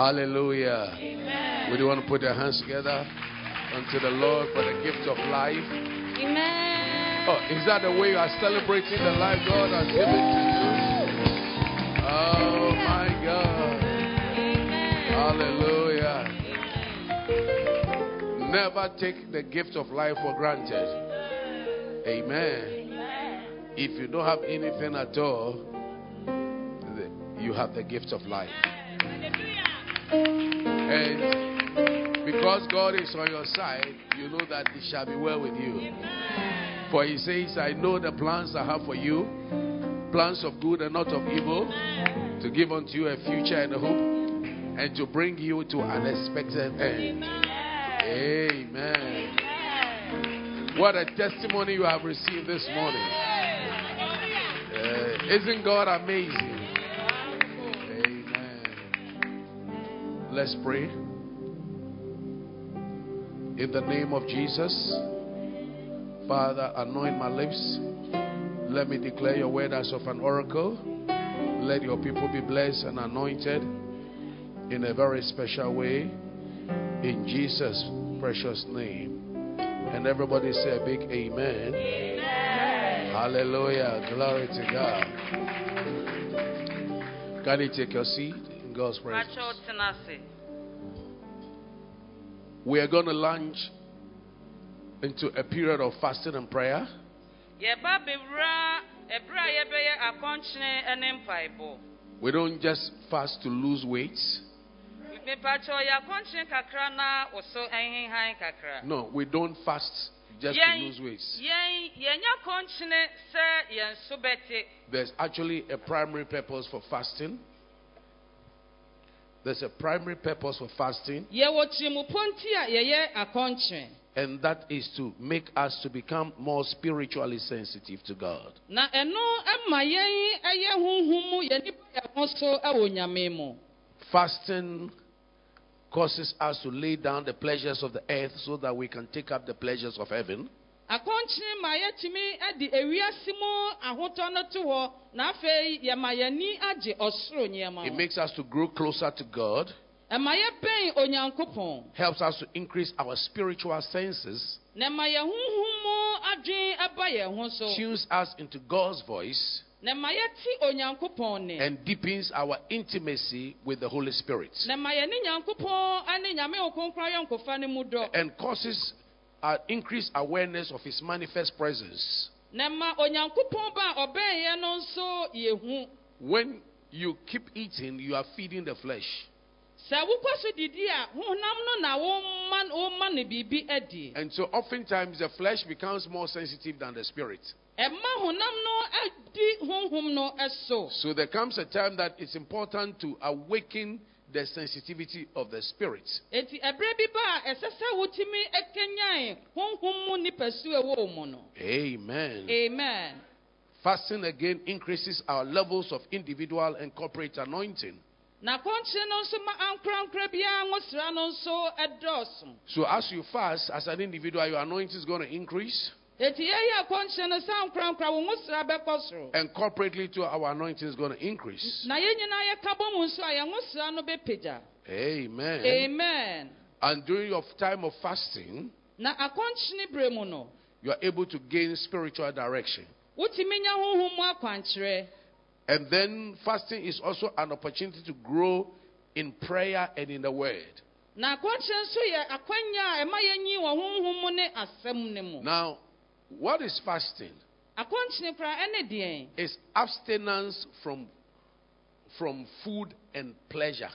Hallelujah. Amen. We do want to put your hands together unto the Lord for the gift of life. Amen. Oh, is that the way you are celebrating the life God has given to you? Oh my God. Amen. Hallelujah. Never take the gift of life for granted. Amen. If you don't have anything at all, you have the gift of life. And because God is on your side, you know that it shall be well with you. For he says, I know the plans I have for you, plans of good and not of evil, to give unto you a future and a hope, and to bring you to an expected end. Amen. What a testimony you have received this morning. Uh, isn't God amazing? Let's pray. In the name of Jesus, Father, anoint my lips. Let me declare your word as of an oracle. Let your people be blessed and anointed in a very special way. In Jesus' precious name. And everybody say a big amen. Hallelujah. Glory to God. Can you take your seat God's presence? We are going to launch into a period of fasting and prayer. Yɛba bewura ɛberɛ a yɛbɛyɛ akɔnkyene ne mpaebɔ. We don't just fast to lose weight. Mepakyɛ yɛ akɔnkyene kakra na wo so nhenhan kakra. No, we don't fast just to lose weight. Yɛn yɛnyɛ akɔnkyene sɛ yɛn so bɛte. There's actually a primary purpose for fasting. There's a primary purpose for fasting, Yɛwɔ tirimupɔnti a yɛyɛ akɔnkyene. and that is to make us to become more spiritually sensitive to God. Na ɛno ma yɛn ɛyɛ honhom mu yɛn nipa yɛn ho so wɔ nyame mu. Fasting causes us to lay down the pleasures of the earth so that we can take up the pleasures of heaven. Akɔnkyene ma yɛtumi de ewiase mu ahotɔ no to hɔ na afei yɛma yɛni agye ɔsoro nneɛma. It makes us to grow closer to God, ɛma yɛbɛn onyankopɔn. helps us to increase our spiritual senses, na ɛma yɛn mu ɛba yɛn ho so. tunes us into God's voice, na ɛma yɛte onyankopɔn ne and deepens our intimacy with the Holy Spirit. na yɛne nyankopɔn ne nyame okonkora yɔnkofa no mu dɔ. And causes Uh, our increased awareness of His manifest presence. na ɛma onyankopɔn ba a ɔbɛn yɛn no nso yɛhu When you keep eating, you are feeding the flesh. so didi a honam no na woma woma no biribi adi And so oftentimes the flesh becomes more sensitive than the spirit. ɛma honam no adi honhom no so So there comes a time that it's important to awaken the sensitivity of the spirit. enti ɛberɛ bi ba a ɛsɛ sɛ wotumi ɛkanyan honhom mu nipasua ɛwɔ wo mu no Amen. amen Fasting again increases our levels of individual and corporate anointing. na kɔnkyere no nso ma ankorankora biara ngosra no nso ɛdɔɔso So as you fast as an individual, your anointing is going to increase, enti yɛyɛ akɔnkyere no sɛ ankorankora wo ngosra bɛkɔ soro and corporately too, our anointing is going to increase. na yɛn nyinaa yɛka bɔ mu nso a yɛn ngosra no bɛpagya Amen. amen And during your time of fasting, na akɔnkyere berɛ mu no you are able to gain spiritual direction. wotumi nya honhom mu akwankyerɛ And then fasting is also an opportunity to grow in prayer and in the word. na akɔnkyerɛ nso yɛ akwanya a ɛma yɛnyi wɔ honhom mu ne asɛm no mu Now, what is fasting? akɔnkyere kora ɛne deɛn It's abstinence from from food and pleasure.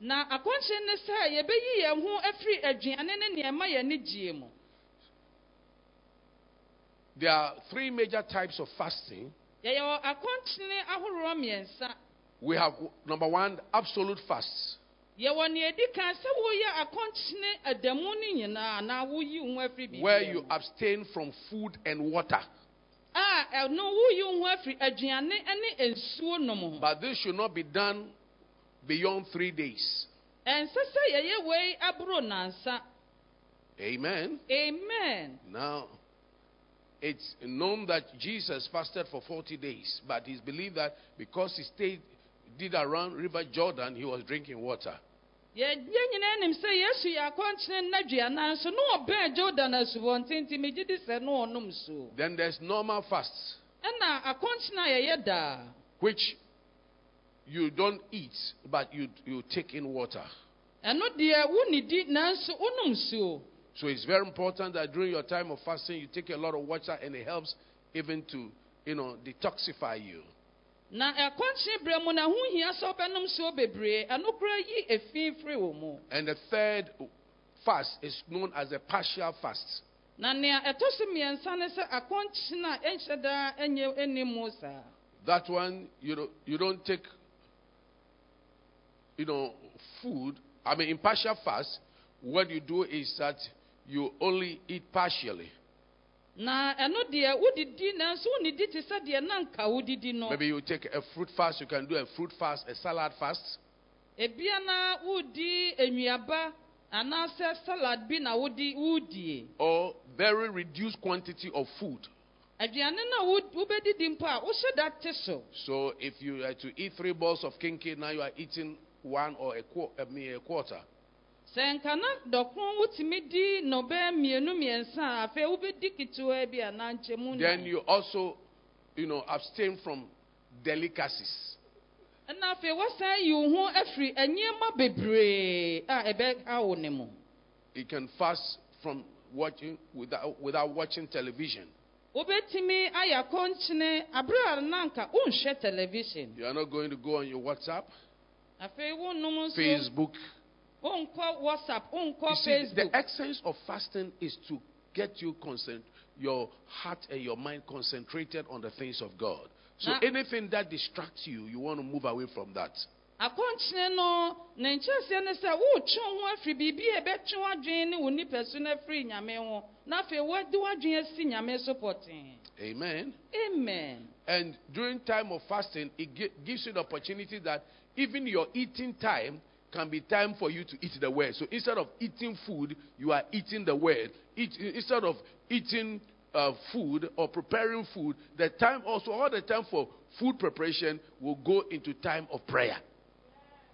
na akɔnkyere ne sɛ yɛbɛyi yɛn ho afiri aduane ne nneɛma yɛne gyee mu There are three major types of fasting. yɛyɛ akɔnkyere ahoroɔ mmiɛnsa We have number one, absolute fasts. Yɛwɔ nea ɛdi kan sɛ woyɛ akɔnkyere adamu no nyinaa anaa woyi wo ho afiri where you abstain from food and water. a ɛno woyi wo ho afiri aduane ne nsuo nom ho But this should not be done beyond three days. ɛnsɛ sɛ yɛyɛ wei aboro Amen. amen Now, it's known that Jesus fasted for 40 days, but it's believed that because he stayed, did around River Jordan, he was drinking water. yɛn nyinaa nim sɛ yesu yɛ akɔnkyene nnaduanan so na ɔbɛn jordan asubɔnten nti megye di sɛ na ɔnom so Then there's normal fasts, ɛna akɔnkyene a yɛyɛ daa which you don't eat, but you, you take in water. ɛno deɛ wonnidi nanso wonom suo So it's very important that during your time of fasting, you take a lot of water and it helps even to, you know, detoxify you. Na ɛkɔnkyene berɛ mu na ho hia sɛ wobɛnom suo bebree ɛno kora yi efi firi wɔ mu And the third fast is known as a partial fast. na nea ɛtɔ so mmiɛnsa ne sɛ akɔnkyene a ɛnhyɛ daa ɛnyɛ ɛnni mu saa That one, you know, you don't take, you know, food. I mean, in partial fast, what you do is that you only eat partially. Na ɛno deɛ wodidi nanso wonnidi te sɛ deɛ na nka wodidi no Maybe you take a fruit fast. You can do a fruit fast, a salad fast. ebia na wodi anaasɛ salad bi na wodi wodie or very reduced quantity of food. aduane no a wo- wobɛdidi mpo a wohyɛ da te so So if you are to eat three balls of kenkey, now you are eating one or a, qu- I mean, a quarter. Sɛ nka na dɔkron wotumi di nnɔbɛɛ mmienu mmiɛnsa a afei wobɛdi ketewa bi anaa nkyɛmu Then you also, you know, abstain from delicacies. ɛna afei woasan yi wo ho afiri nneɛma bebree a ɛbɛha wo ne mu You can fast from watching without, without watching television. wobɛtumi ayɛ akɔnkyene aberɛ a na nka wonhwɛ television You are not going to go on your WhatsApp, afei wonnom nso Facebook. Wonkɔ whatsapp You see, facebook the essence of fasting is to get you concent, your heart and your mind concentrated on the things of God. So Now- anything that distracts you, you want to move away from that. akɔnkyene no ne nkyerɛseɛ ne sɛ woretwe wo ho afiri biribi a ɛbɛtwe w'adwene ne wo nipasu no afiri nyame ho na afei w'adwene asi nyame so pɔtee Amen. amen And during time of fasting, it gi- gives you the opportunity that even your eating time can be time for you to eat the word. So instead of eating food, you are eating the word. Eat, instead of eating uh, food or preparing food, the time also, all the time for food preparation will go into time of prayer.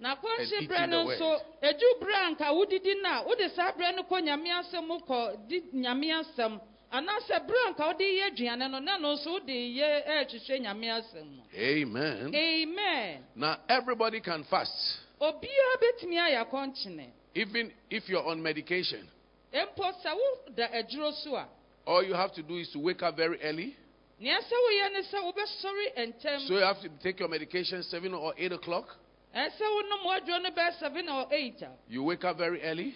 na eating berɛ no nso edu berɛ a nka wodidi no a wode saa berɛ no kɔ nyame asɛm kɔ di nyame asɛm anaasɛ berɛ a nka wode yɛ aduane no na no nso wode yɛ ɛɛhwehwɛ nyame asɛm Amen. amen Now, everybody can fast, obiara bɛtumi ayɛ akɔnkyene even if you're on medication. mpo sɛ woda adwuro so a All you have to do is to wake up very early. nea sɛ woyɛ ne sɛ wobɛsɔre ntɛm So you have to take your medication 7 or 8 o'clock. ɛsɛ wonom w'aduro no bɛyɛ seven or eight a You wake up very early,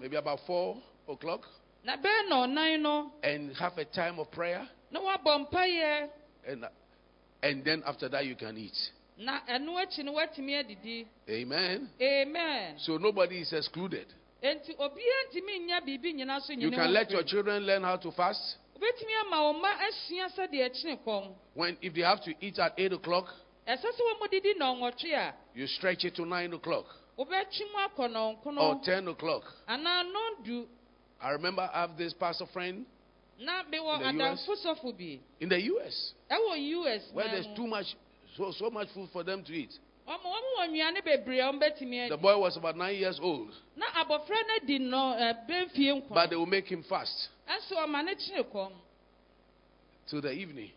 maybe about 4 o'clock, na bɛyɛ na ɔnan no and have a time of prayer. na woabɔ mpayɛ And, and then after that, you can eat. Na ɛno akyi no woatumi adidi Amen. amen So nobody is excluded. enti obiara ntumi nya biribi nyina so You can let your children learn how to fast. wobɛtumi ama wo mma asua sɛdeɛ ɛkyene kɔm When if they have to eat at 8 o'clock, ɛsɛ sɛ wɔmɔdidi na ɔnwɔtwe a you stretch it to 9 o'clock wobɛtwe mu akɔ or 10 o'clock. I remember I have this pastor friend In the US? adamfo sɔfo bi in the us where there's too much, so, so much food for them to eat. ɔmo ɔmo wɔ nnuane bebree a ɔmbɛtumi The boy was about nine years old, na abɔfra no di nɔ eh, but they will make him fast ɛnso ɔma ne kyene kɔm till the evening.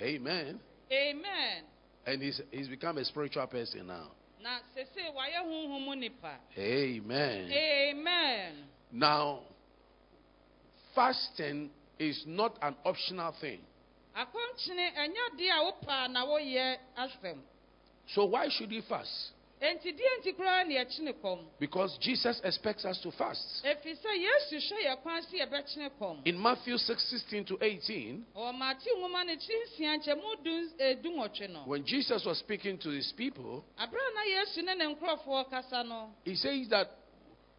Amen. amen And he's, he's become a spiritual person now. na sese wayɛ honhom mu nipa Amen. amen Now, fasting is not an optional thing. Akɔnkyene ɛnyɛ deɛ a wopa na woyɛ asɛm So, why should you fast? enti deɛ nti koraa ne yɛkyene kɔm Because Jesus expects us to fast. ɛfiri sɛ yesu hwɛ yɛ kwan yɛbɛkyene kɔm In Matthew 6 16 to 18, ɔwɔ mate nwoma no kyi nsia nkyɛmu eh, no when Jesus was speaking to his people, aberɛ na yesu ne ne nkurɔfoɔ kasa no he says that,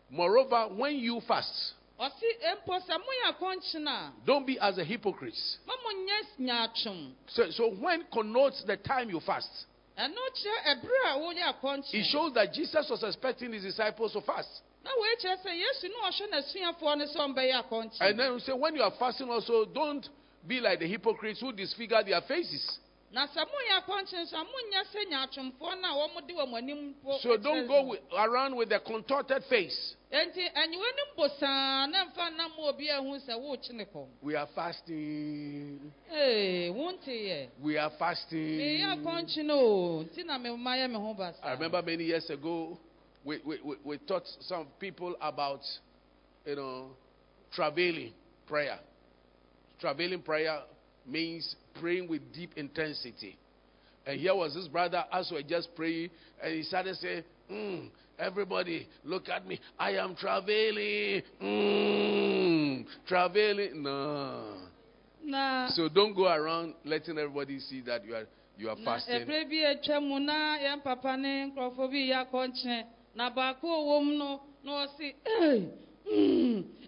moreover, when you fast, ɔse mpo sɛ moyɛ akɔnkyene a don't be as a hypocrites. ma monyɛ nyaatwom So, so when connotes the time you fast, ɛno kyerɛ ɛberɛ a woyɛ it shows that Jesus was expecting his disciples to fast. na wei kyerɛ sɛ yesu ne ɔhwɛ n'asuafoɔ no sɛ ɔmbɛyɛ And then we say, when you are fasting, also don't be like the hypocrites who disfigure their faces. na sɛ moyɛ akɔnkye nso a monyɛ sɛ nyaatwomfoɔ no a wɔmode wɔn anim mpo So don't go with, around with a contorted face. Enti ɛnye w'anim bosaa na mfa nam ma obi ahu sɛ worekye ne kɔm We are fasting. Eh, ee We are fasting. Eh, meyɛ akɔnkye no o nti na mema yɛ me ho ba I remember many years ago, we, we, we, we taught some people about, you know, travailing prayer. Travailing prayer means praying with deep intensity. And here was this brother, as we just praying, and he started saying, mm, Everybody, look at me. I am travailing. Mm, travailing. No. na So don't go around letting everybody see that you are you are fasting. ɛberɛ bi atwa mu na yɛn papa ne nkurɔfoɔ bi yɛ akɔnkyene na baako a ɔwɔ mu no na ɔse "Ei,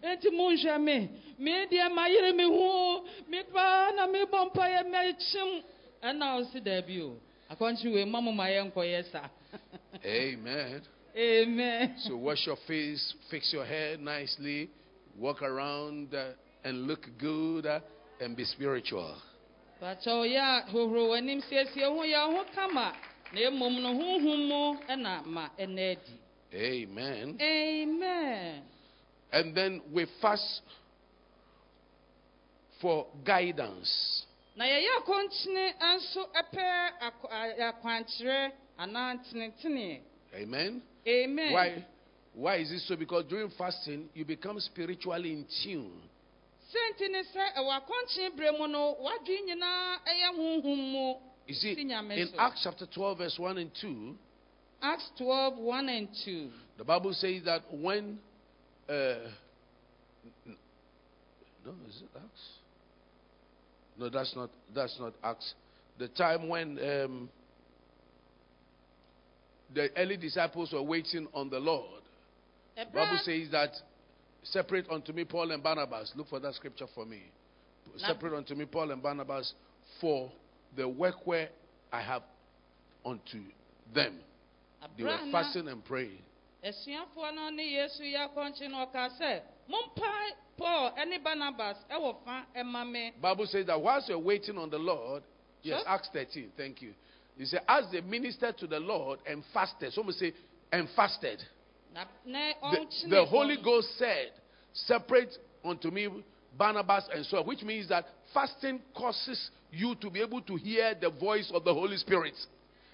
enti monhwɛ me me deɛ mayere me ho me paa na mebɔ mpayɛ mɛkyem ɛna ɔse daabi o akɔnkye wei ma mo ma yɛnkɔyɛ saa Amen. amen So wash your face, fix your hair nicely, walk around uh, and look good uh, and be spiritual. pakyɛw yɛ a hohoro w'anim siesie ho yɛ ho kama na mmom no honhom mu ɛna ma ɛna adi Amen. amen And then we fast for guidance. Na yɛyɛ akɔnkyene nso pɛ akɔ- a- akwankyerɛ anaa ntenetene Amen. amen Why? Why is it so? Because during fasting, you become spiritually in tune. senti ne sɛ ɛwɔ akɔnkyene berɛ mu no w'adwene nyinaa ɛyɛ honhom mu You see, in. Acts chapter 12, verse 1 and 2, acts 12 1 and 2 the Bible says that when. Uh, no, is it Acts? No, that's not. That's not Acts. The time when um, the early disciples were waiting on the Lord. The Bible says that separate unto me Paul and Barnabas. Look for that scripture for me. Separate unto me Paul and Barnabas for the work where I have unto them. They were fasting and praying. asuafoɔ no ne yesu yɛ akɔnkye no ɔka sɛ mompa paul ne barnabas ɛwɔ fa ɛma me Bible says that whilst you're waiting on the Lord, yes, Sure. Acts 13, thank you. He said, as they ministered to the Lord and fasted, someone say, and fasted. The, the Holy. Ghost said, separate unto me Barnabas and Saul, which means that fasting causes you to be able to hear the voice of the Holy Spirit.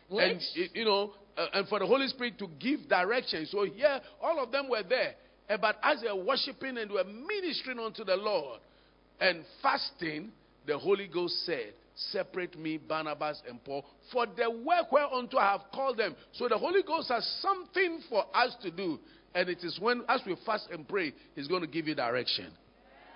And, Which- y- you know, uh, and for the Holy Spirit to give direction. So here, all of them were there. Eh, But as they were worshiping and were ministering unto the Lord and fasting, the Holy Ghost said, Separate me, Barnabas and Paul, for the work whereunto I have called them. So the Holy Ghost has something for us to do. And it is when, as we fast and pray, He's going to give you direction.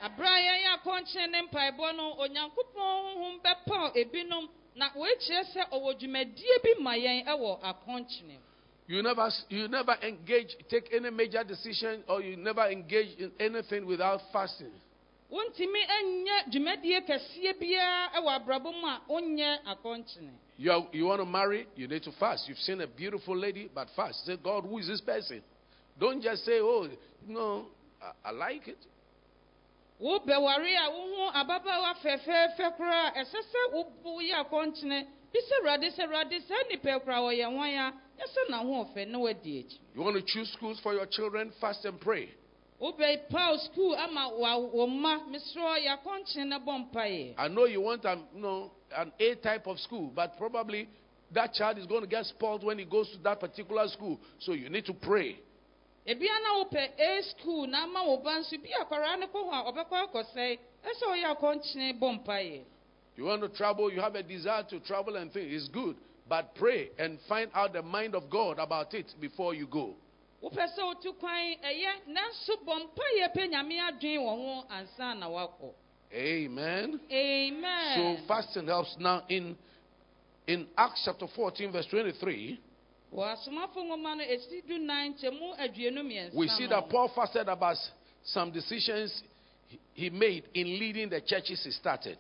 abere a yɛyɛ akɔnkyene ne mpaebɔ no onyankopɔn honhom bɛpɔw ebinom na wɔakyerɛ sɛ ɔwɔ dwumadie bi ma yɛn ɛwɔ akɔnkyene You never, you never engage, take any major decision, or you never engage in anything without fasting. You, are, you want to marry, you need to fast. You've seen a beautiful lady, but fast. Say, God, who is this person? Don't just say, oh, no, I, I like it. wobɛware a wohu ababaawa fɛfɛɛfɛ koraa ɛsɛ sɛ woyɛ akɔnkyene bi sɛ awurade sɛ awurade saa nnipa kora wɔyɛ hwan a yɛsɛ n'ahoɔfɛ na wadi akyi You want to choose schools for your children, fast and pray. Wobɛpaw skuul ama wa- wo mma mesrɛ yɛ akɔnkyene na bɔ I know you want an, you know, an A type of school, but probably that child is going to get spoiled when he goes to that particular school. So you need to pray. ebia na wopɛ a skuul na ama wo ba nso bi akwaraa ne kɔ ho a ɔbɛkɔ akɔsɛe ɛsɛ ɔyɛ akɔnkyene bɔ mpaeɛ You want to travel, you have a desire to travel and things. It's good. But pray and find out the mind of God about it before you go. Wopɛ sɛ wotu kwan ɛyɛ nanso bɔ mpaeɛ pɛ nyame adwene wɔ ho ansa na woakɔ Amen. amen So fasting helps. Now in in Acts chapter 14, verse 23, wɔ asomafo nwoma no ɛsi du nan nkyɛmu aduonu mmiɛnsa we see that Paul fasted about some decisions he made in leading the churches he started.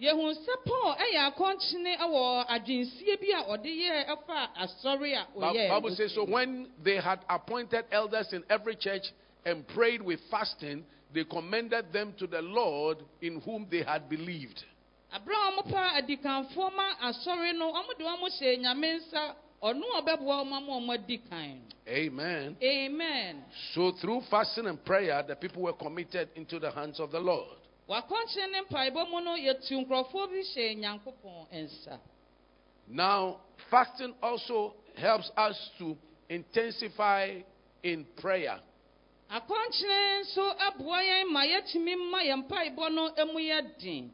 Yɛhu sɛ paul ɛyɛ akɔnkyene wɔ adwensie bi a ɔde yɛɛ ɛfa asɔre a ɔyɛɛ Bible says so when they had appointed elders in every church and prayed with fasting, they commended them to the Lord in whom they had believed. wɔn pa adikanfoɔ ma asɔre no wɔn de wɔn hyɛ nyame nsa ɔno a ɔbɛboa wɔn ama wɔn adi kan Amen. amen So through fasting and prayer, the people were committed into the hands of the Lord. Wakɔnkyerɛ ne mpaebɔ mu no yɛtu nkurɔfoɔ bi hyɛ nyankopɔn nsa Now, fasting also helps us to intensify in prayer. akɔnkyerɛ nso aboa yɛn ma yɛtumi ma yɛn mpaebɔ no mu yɛ den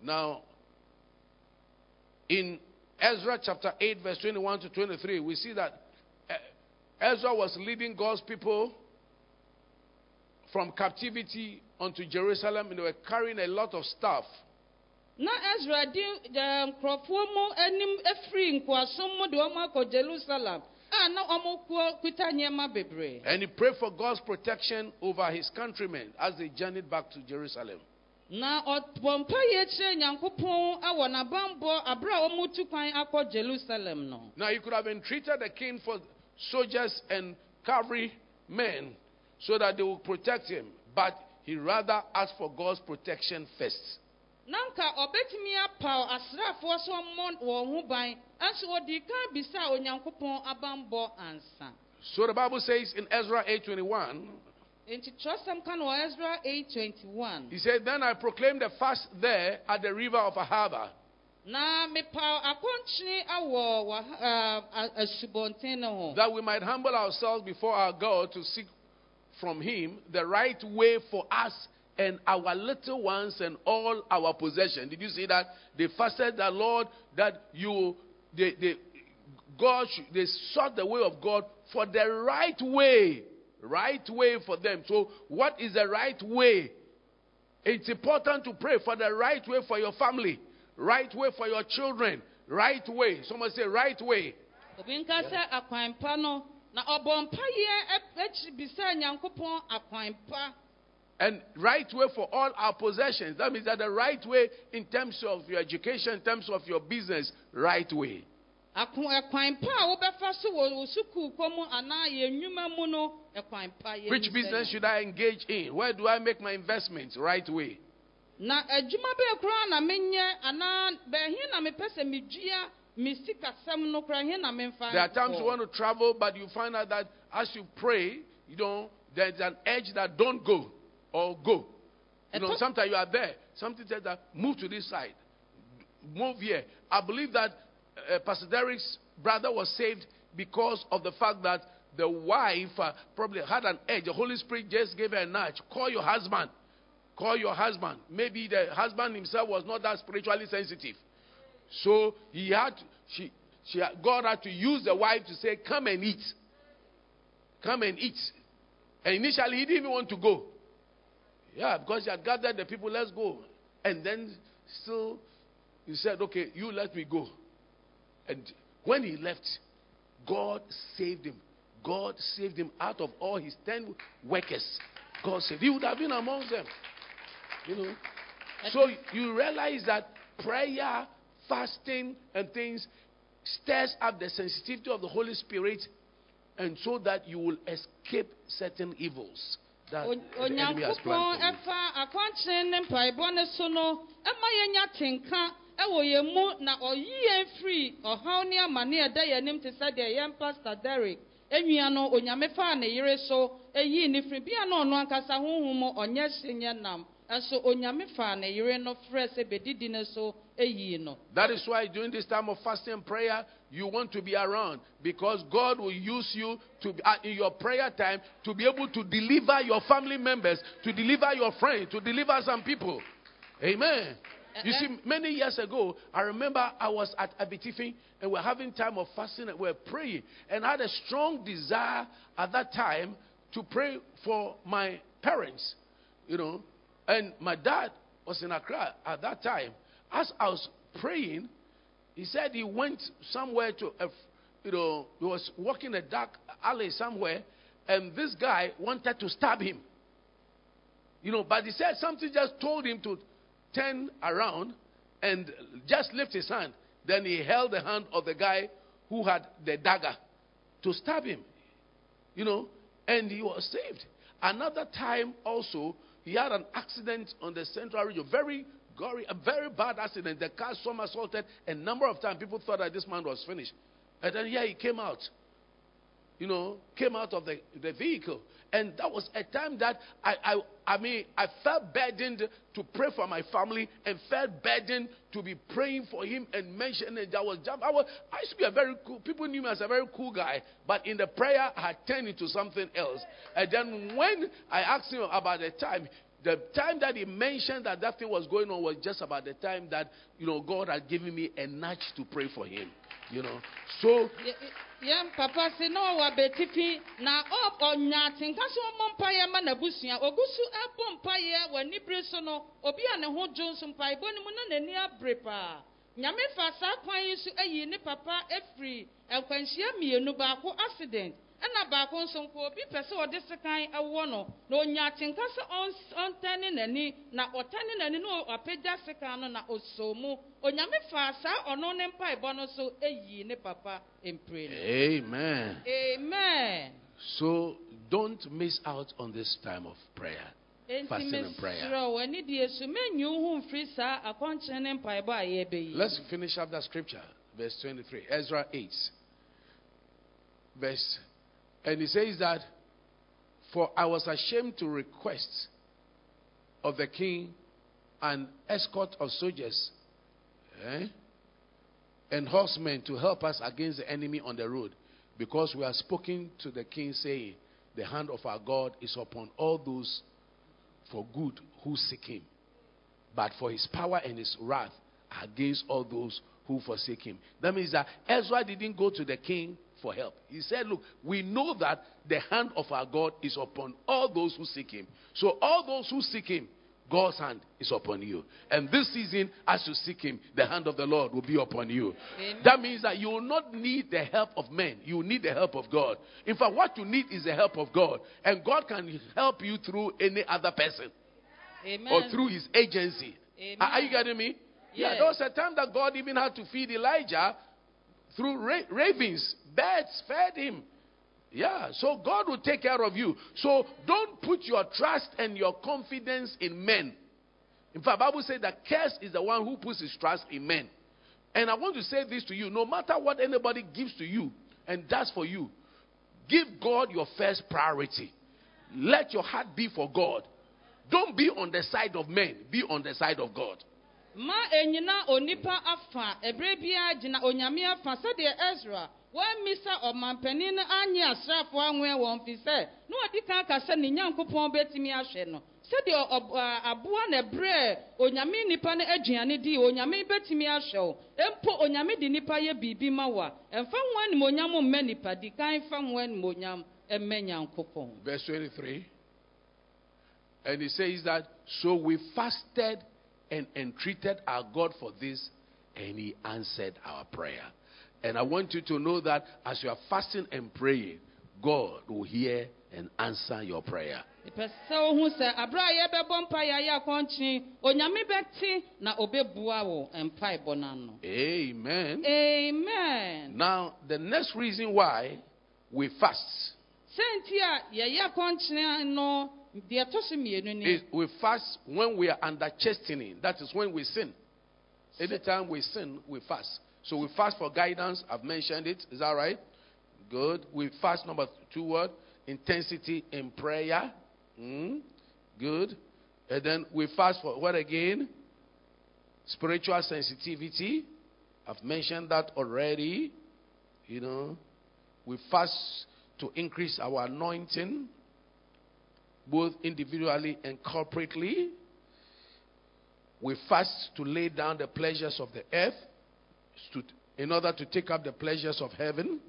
Now, in Ezra chapter 8, verse 21 to 23, we see that eh, Ezra was leading God's people from captivity unto Jerusalem, and they were carrying a lot of stuff. na ezra di nkurɔfoɔ mu anim afiri nkoasom mu de wɔn akɔ jerusalem a na wɔn kuta nneɛma bebree And he prayed for God's protection over his countrymen as they journeyed back to Jerusalem. na ɔbɔ mpaeɛ kyerɛ nyankopɔn awɔ n'abanbɔ abere a wɔn kwan akɔ jerusalem no Now, he could have entreated the king for soldiers and cavalry men so that they would protect him, but he rather asked for God's protection first. na nka ɔbɛtumi apaw so ɔmmɔ wɔn ho ban kan bisa onyankopɔn abanbɔ ansa. So the Bible says in Ezra 8:21, nti twerɛsɛm ka no wɔ ezra 821 he said, "Then I proclaimed the fast there at the river of Ahava, na mepaw akɔnkyene awɔ wɔ ah, ah, asubɔnten no ho. That we might humble ourselves before our God to seek from him the right way for us and our little ones and all our possession." Did you see that? They fasted the Lord that you they, they God they sought the way of God for the right way. Right way for them. So, what is the right way? It's important to pray for the right way for your family, right way for your children, right way. Someone say, right way. Nka sɛ akwan pa no na ɔbɔ mpaeɛ akyi bisa nyankopɔn akwan pa And right way for all our possessions. That means that the right way in terms of your education, in terms of your business, right way. Ako- ɛkwan pa a wobɛfa so wɔ wo sukuukɔ mu anaa yɛn nnwuma mu no ɛkwan pa yɛn Which business should I engage in? Where do I make my investments? Right way. na eh, adwuma bɛɛ koraa na menyɛ anaa baahi na mepɛ sɛ medua me sikasɛm no koraa he na memfa There are times you want to travel, but you find out that as you pray, you know, there's an edge that don't go or go. You know, sometimes you are there. Something says that move to this side, move here. I believe that uh, Pastor Derek's brother was saved because of the fact that the wife uh, probably had an edge. The Holy Spirit just gave her a nudge. Call your husband. Call your husband. Maybe the husband himself was not that spiritually sensitive. So he had, she, she, God had to use the wife to say, Come and eat. Come and eat. And initially he didn't even want to go. Yeah, because he had gathered the people, let's go. And then still he said, Okay, you let me go. And when he left, God saved him. God saved him out of all his ten workers. God saved. He would have been among them. You know. So you realize that prayer, fasting, and things stirs up the sensitivity of the Holy Spirit, and so that you will escape certain evils that O- the enemy has planned for you. ɛfa akwankyerɛ ne mpaebɔ ne so no ɛma yɛnya tenka ɛwɔ yɛn mu na ɔyi yɛn firi ɔhaw ne amane ɛda yɛn anim te sɛ deɛ yɛn pastor derek enua no onyame faa ne yere so eyii ne firi bia na ɔno ankasa honhom mu ɔnyɛ hye nyɛ nam onyame faa ne yere no frɛ sɛ bedidi ne so no That is why during this time of fasting and prayer, you want to be around because God will use you to uh, in your prayer time to be able to deliver your family members, to deliver your friends, to deliver some people. Amen. You see, many years ago, I remember I was at Abetifi and we're having time of fasting and we're praying. And I had a strong desire at that time to pray for my parents, you know. And my dad was in Accra at that time. As I was praying, he said he went somewhere to, a, you know, he was walking a dark alley somewhere, and this guy wanted to stab him. You know, but he said something just told him to turn around and just lift his hand. Then he held the hand of the guy who had the dagger to stab him. You know, and he was saved. Another time also, he had an accident on the central region, very gory, a very bad accident. The car somersaulted. A number of times people thought that this man was finished. And then, yeah, he came out. You know, came out of the, the vehicle. And that was a time that I, I, I mean, I felt burdened to pray for my family and felt burdened to be praying for him and mentioning that was I was I used to be a very cool people knew me as a very cool guy, but in the prayer I had turned into something else. And then when I asked him about the time, the time that he mentioned that that thing was going on was just about the time that you know God had given me a nudge to pray for him. You know, so yɛn papa si na ɔwɔ abetifi na ɔnya atenka ɔmɔ mpaeɛ ma n'abusua. Ogu so ɛbɔ mpaeɛ wɔ anibere so no obi a ne ho dwo nso mpaeɛbɔ no mu na n'ani abere paa. Nyame fa saa kwan yi so ayi ne papa efiri nkwanhyia mmienu baako accident. Ɛna baako nso nko obi pɛ sɛ ɔde sekan ɛwɔ no na onya atenka sɛ ɔntɛne n'ani na ɔtɛne n'ani na ɔapagya sekan no na ɔsɔ mu onyame fa saa ɔno ne mpaebɔ no so eyi ne papa mpire no. Amen. amen. So don't miss out on this time of prayer. Fasting and prayer. mesrɛ wo ani die so menyi wo ho mfiri saa akɔnkyerɛ ne mpaebɔ a yɛbɛyi Let's finish up that scripture, verse 23, Ezra 8. Verse, and he says that, For I was ashamed to request of the king an escort of soldiers eh, and horsemen to help us against the enemy on the road, because we are spoken to the king, saying, The hand of our God is upon all those for good who seek him but for his power and his wrath against all those who forsake him. That means that Ezra didn't go to the king for help. He said, Look, we know that the hand of our God is upon all those who seek him. So, all those who seek him, God's hand is upon you. And this season, as you seek him, the hand of the Lord will be upon you. Amen. That means that you will not need the help of men, you need the help of God. In fact, what you need is the help of God. And God can help you through any other person amen or through his agency. Amen. Are, are you getting me? Yeah, there was a time that God even had to feed Elijah through ra- ravens. Birds fed him. Yeah, so God will take care of you. So don't put your trust and your confidence in men. In fact, Bible says that curse is the one who puts his trust in men. And I want to say this to you: no matter what anybody gives to you and does for you, give God your first priority. Let your heart be for God. Don't be on the side of men. Be on the side of God. Ma enyina onipa afa ebere biara gyina onyame afa sɛdeɛ ezra wɔamisa ɔmampanin no anye asraafo anwea wɔn fi sɛ na ɔdi kan ka sɛ ne nyankopɔn bɛtumi ahwɛ no. Sɛdeɛ aboa na ɛberɛ onyame nipa no aduane dii onyame bɛtumi ahwɛ wo. Mpo onyame de nipa yɛ biribi ma wo a ɛmfa ho animonyam mma nipa di kan fa ho animonyam mma nyankopɔn. Verse 23. And he says that, so we fasted and entreated our God for this, and he answered our prayer. And I want you to know that as you are fasting and praying, God will hear and answer your prayer. mepɛ sɛ wohu sɛ aberɛ a yɛbɛbɔ mpaeɛ a yɛ akɔnkye onyame bɛte na ɔbɛbua wo mpaebɔ no ano Amen. amen Now, the next reason why we fast is we fast when we are under chastening. That is when we sin. Anytime we sin, we fast. So we fast for guidance. I've mentioned it. Is that right? Good. We fast number two word intensity in prayer. Mm, good. And then we fast for what again? Spiritual sensitivity. I've mentioned that already. You know, we fast to increase our anointing both individually and corporately. We fast to lay down the pleasures of the earth in order to take up the pleasures of heaven.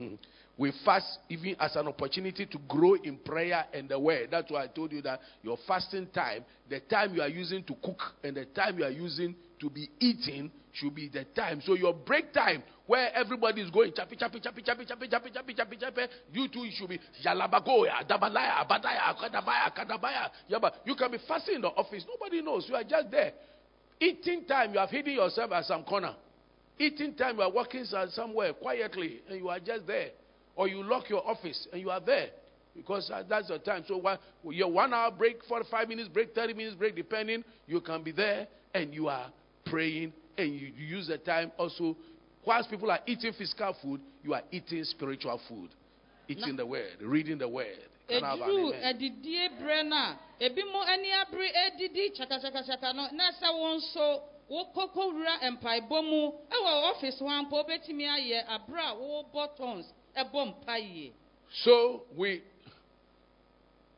We fast even as an opportunity to grow in prayer and the word. That's why I told you that your fasting time, the time you are using to cook and the time you are using to be eating should be the time. So your break time where everybody is going chappy chappy chappy chappy chappy chappy chappy chappy chappy, you too should be jalabagoya, dabalaya, badaya, kadabaya, kadabaya. But you can be fasting in the office. Nobody knows. You are just there. Eating time, you have hidden yourself at some corner. Eating time, you are working some- somewhere quietly and you are just there. Or you lock your office and you are there. because uh, that's the time. So your one hour break, 45 minutes break, 30 minutes break, depending, you can be there and you are praying and you, use the time also. Whilst people are eating physical food, you are eating spiritual food, eating the word, reading the word. Can I have an eduru amen? adidie berɛ no a ebi mo ani abere edidi kyakakyakakyaka no na sɛ wɔn nso wokɔkɔ wura mpaebɔ mu ɛwɔ ɔfis hɔ ampa wobɛtumi ayɛ abere a wɔrebɔ tons ɛbɔ mpaeɛ So we,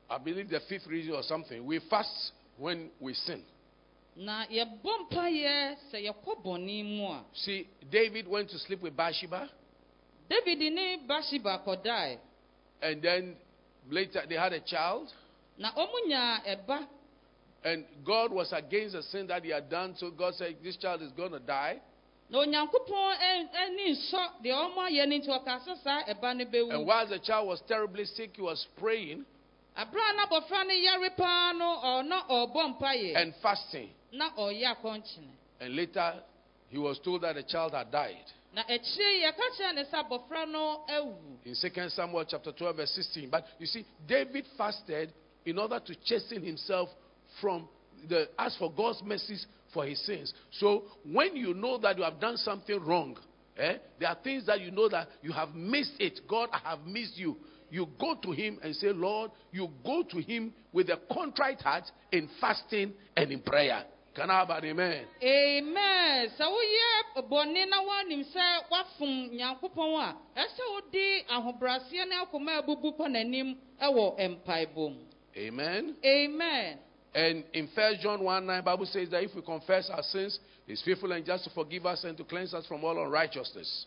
I believe the fifth reason or something, we fast when we sin. See, David went to sleep with Bathsheba, david ne bathsheba kɔdae. And then later they had a child, na ɔmo nyaa ɛba. And God was against the sin that he had done. So God said, This child is going to die. na onyankopɔn ɛn- ɛni nsɔ deɛ ɔmo ayɛ no nti ɔka sɛ saa ɛba no And whilst the child was terribly sick, he was praying abere a na abɔfra no yare paa no ɔna ɔrebɔ mpaeɛ. and fasting. Na ɔyɛ akɔnkyene And later, he was told that the child had died. na akyire yɛka kyerɛ ne sɛ abɔfra no awu In 2 Samuel chapter 12, verse 16. But you see, David fasted in order to chasten himself from the ask for God's mercies for his sins. So when you know that you have done something wrong, eh, there are things that you know that you have missed it. God, I have missed you. You go to him and say, Lord, you go to him with a contrite heart in fasting and in prayer. Can I have an amen? amen sɛ woyɛ bɔne na woanim sɛ woafom nyankopɔn a ɛsɛ wode ahobraseɛ ne akoma abubu kɔ n'anim ɛwɔ mpaebɔ mu Amen. amen And in 1 John 1 9, Bible says that if we confess our sins, He's faithful and just to forgive us and to cleanse us from all unrighteousness.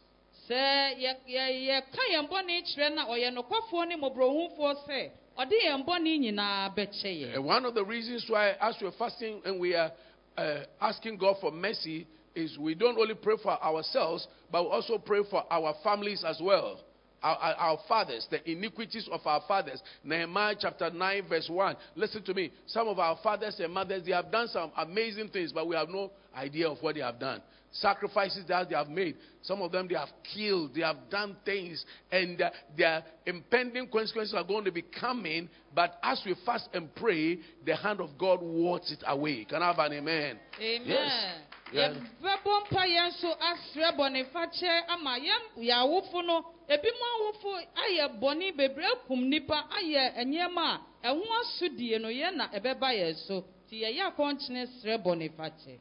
sɛ yɛ- yɛ- yɛka yɛn bɔne kyerɛ na ɔyɛ nokwafoɔ ne mmɔborɔhufoɔ sɛ ɔde yɛn bɔne nyinaa bɛkyɛ yɛn And one of the reasons why, as we're fasting and we are uh, asking God for mercy, is we don't only pray for ourselves, but we also pray for our families as well. Our, our, our fathers, the iniquities of our fathers. Nehemiah chapter 9, verse 1. Listen to me. Some of our fathers and mothers, they have done some amazing things, but we have no idea of what they have done. Sacrifices that they have made. Some of them they have killed, they have done things, and uh, their impending consequences are going to be coming. But as we fast and pray, the hand of God wards it away. Can I have an amen? amen Yes. Yes. yɛbɛbɔ mpa yɛn nso asrɛ bɔnefakyɛ ama yɛn yɛawofo no ebi mu awofo ayɛ bɔne bebree akum nipa ayɛ nneɛma a ɛho asodie no yɛn na ɛbɛba yɛn so nti yɛyɛ akɔnkyene srɛ bɔnefakyɛ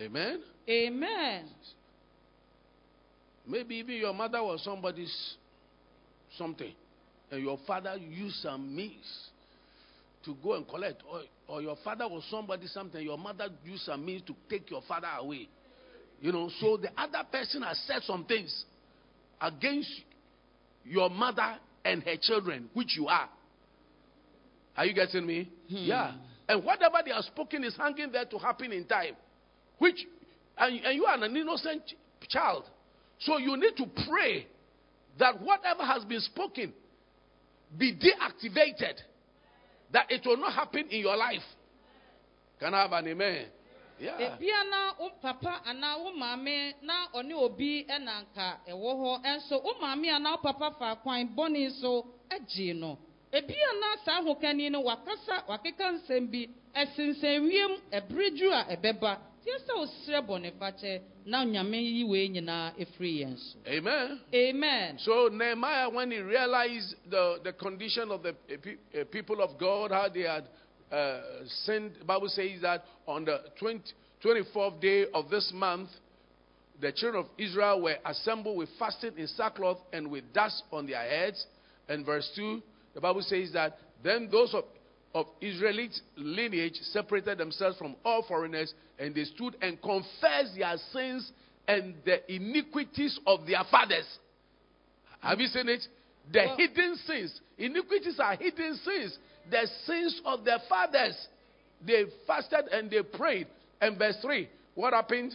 Amen. Amen Maybe even your mother was somebody's something, and your father used some means to go and collect, or, or your father was somebody something, your mother used some means to take your father away. You know, so the other person has said some things against your mother and her children, which you are. Are you getting me? Hmm. Yeah. And whatever they have spoken is hanging there to happen in time. Which, and, and you are an innocent ch- child. So you need to pray that whatever has been spoken be deactivated. That it will not happen in your life. Can I have an amen? Yeah. na wo papa anaa wo maame na ɔne obi ɛna nka ɛwɔ hɔ ɛnso wo maame anaa wo papa fa kwan bɔne no ebia na saa ahokani no wakasa wakeka nsɛm bi ɛsensɛn wiem ɛbere a ɛbɛba tie sɛ wosrɛ bɔnefakyɛ na nyame yi wei nyinaa ɛfiri yɛn so Amen. amen So Nehemiah, when he realized the, the condition of the uh, people of God, how they had uh, sinned, the Bible says that on the 20, 24th day of this month, the children of Israel were assembled with fasting in sackcloth and with dust on their heads. And verse 2, the Bible says that then those of, of Israelite lineage separated themselves from all foreigners and they stood and confessed their sins and the iniquities of their fathers. Have you seen it? The Well- hidden sins. Iniquities are hidden sins. The sins of their fathers. They fasted and they prayed. And verse 3, what happened?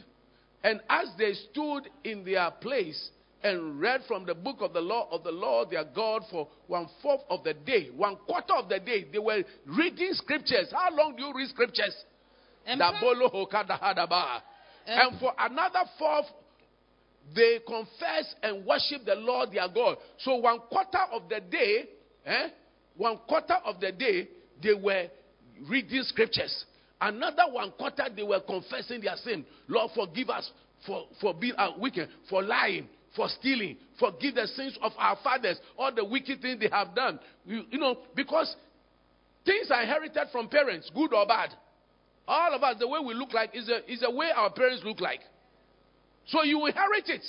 And as they stood in their place and read from the book of the law of the Lord their God for one fourth of the day, one quarter of the day, they were reading scriptures. How long do you read scriptures? Empa- Dabolo hokadahadaba. Em- And for another fourth, they confess and worship the Lord their God. So one quarter of the day, eh, one quarter of the day they were reading scriptures. Another one quarter they were confessing their sin. Lord, forgive us for, for being uh, wicked, for lying, for stealing, forgive the sins of our fathers, all the wicked things they have done. You, you know, because things are inherited from parents, good or bad. All of us, the way we look like is a, is a way our parents look like. So you inherit it.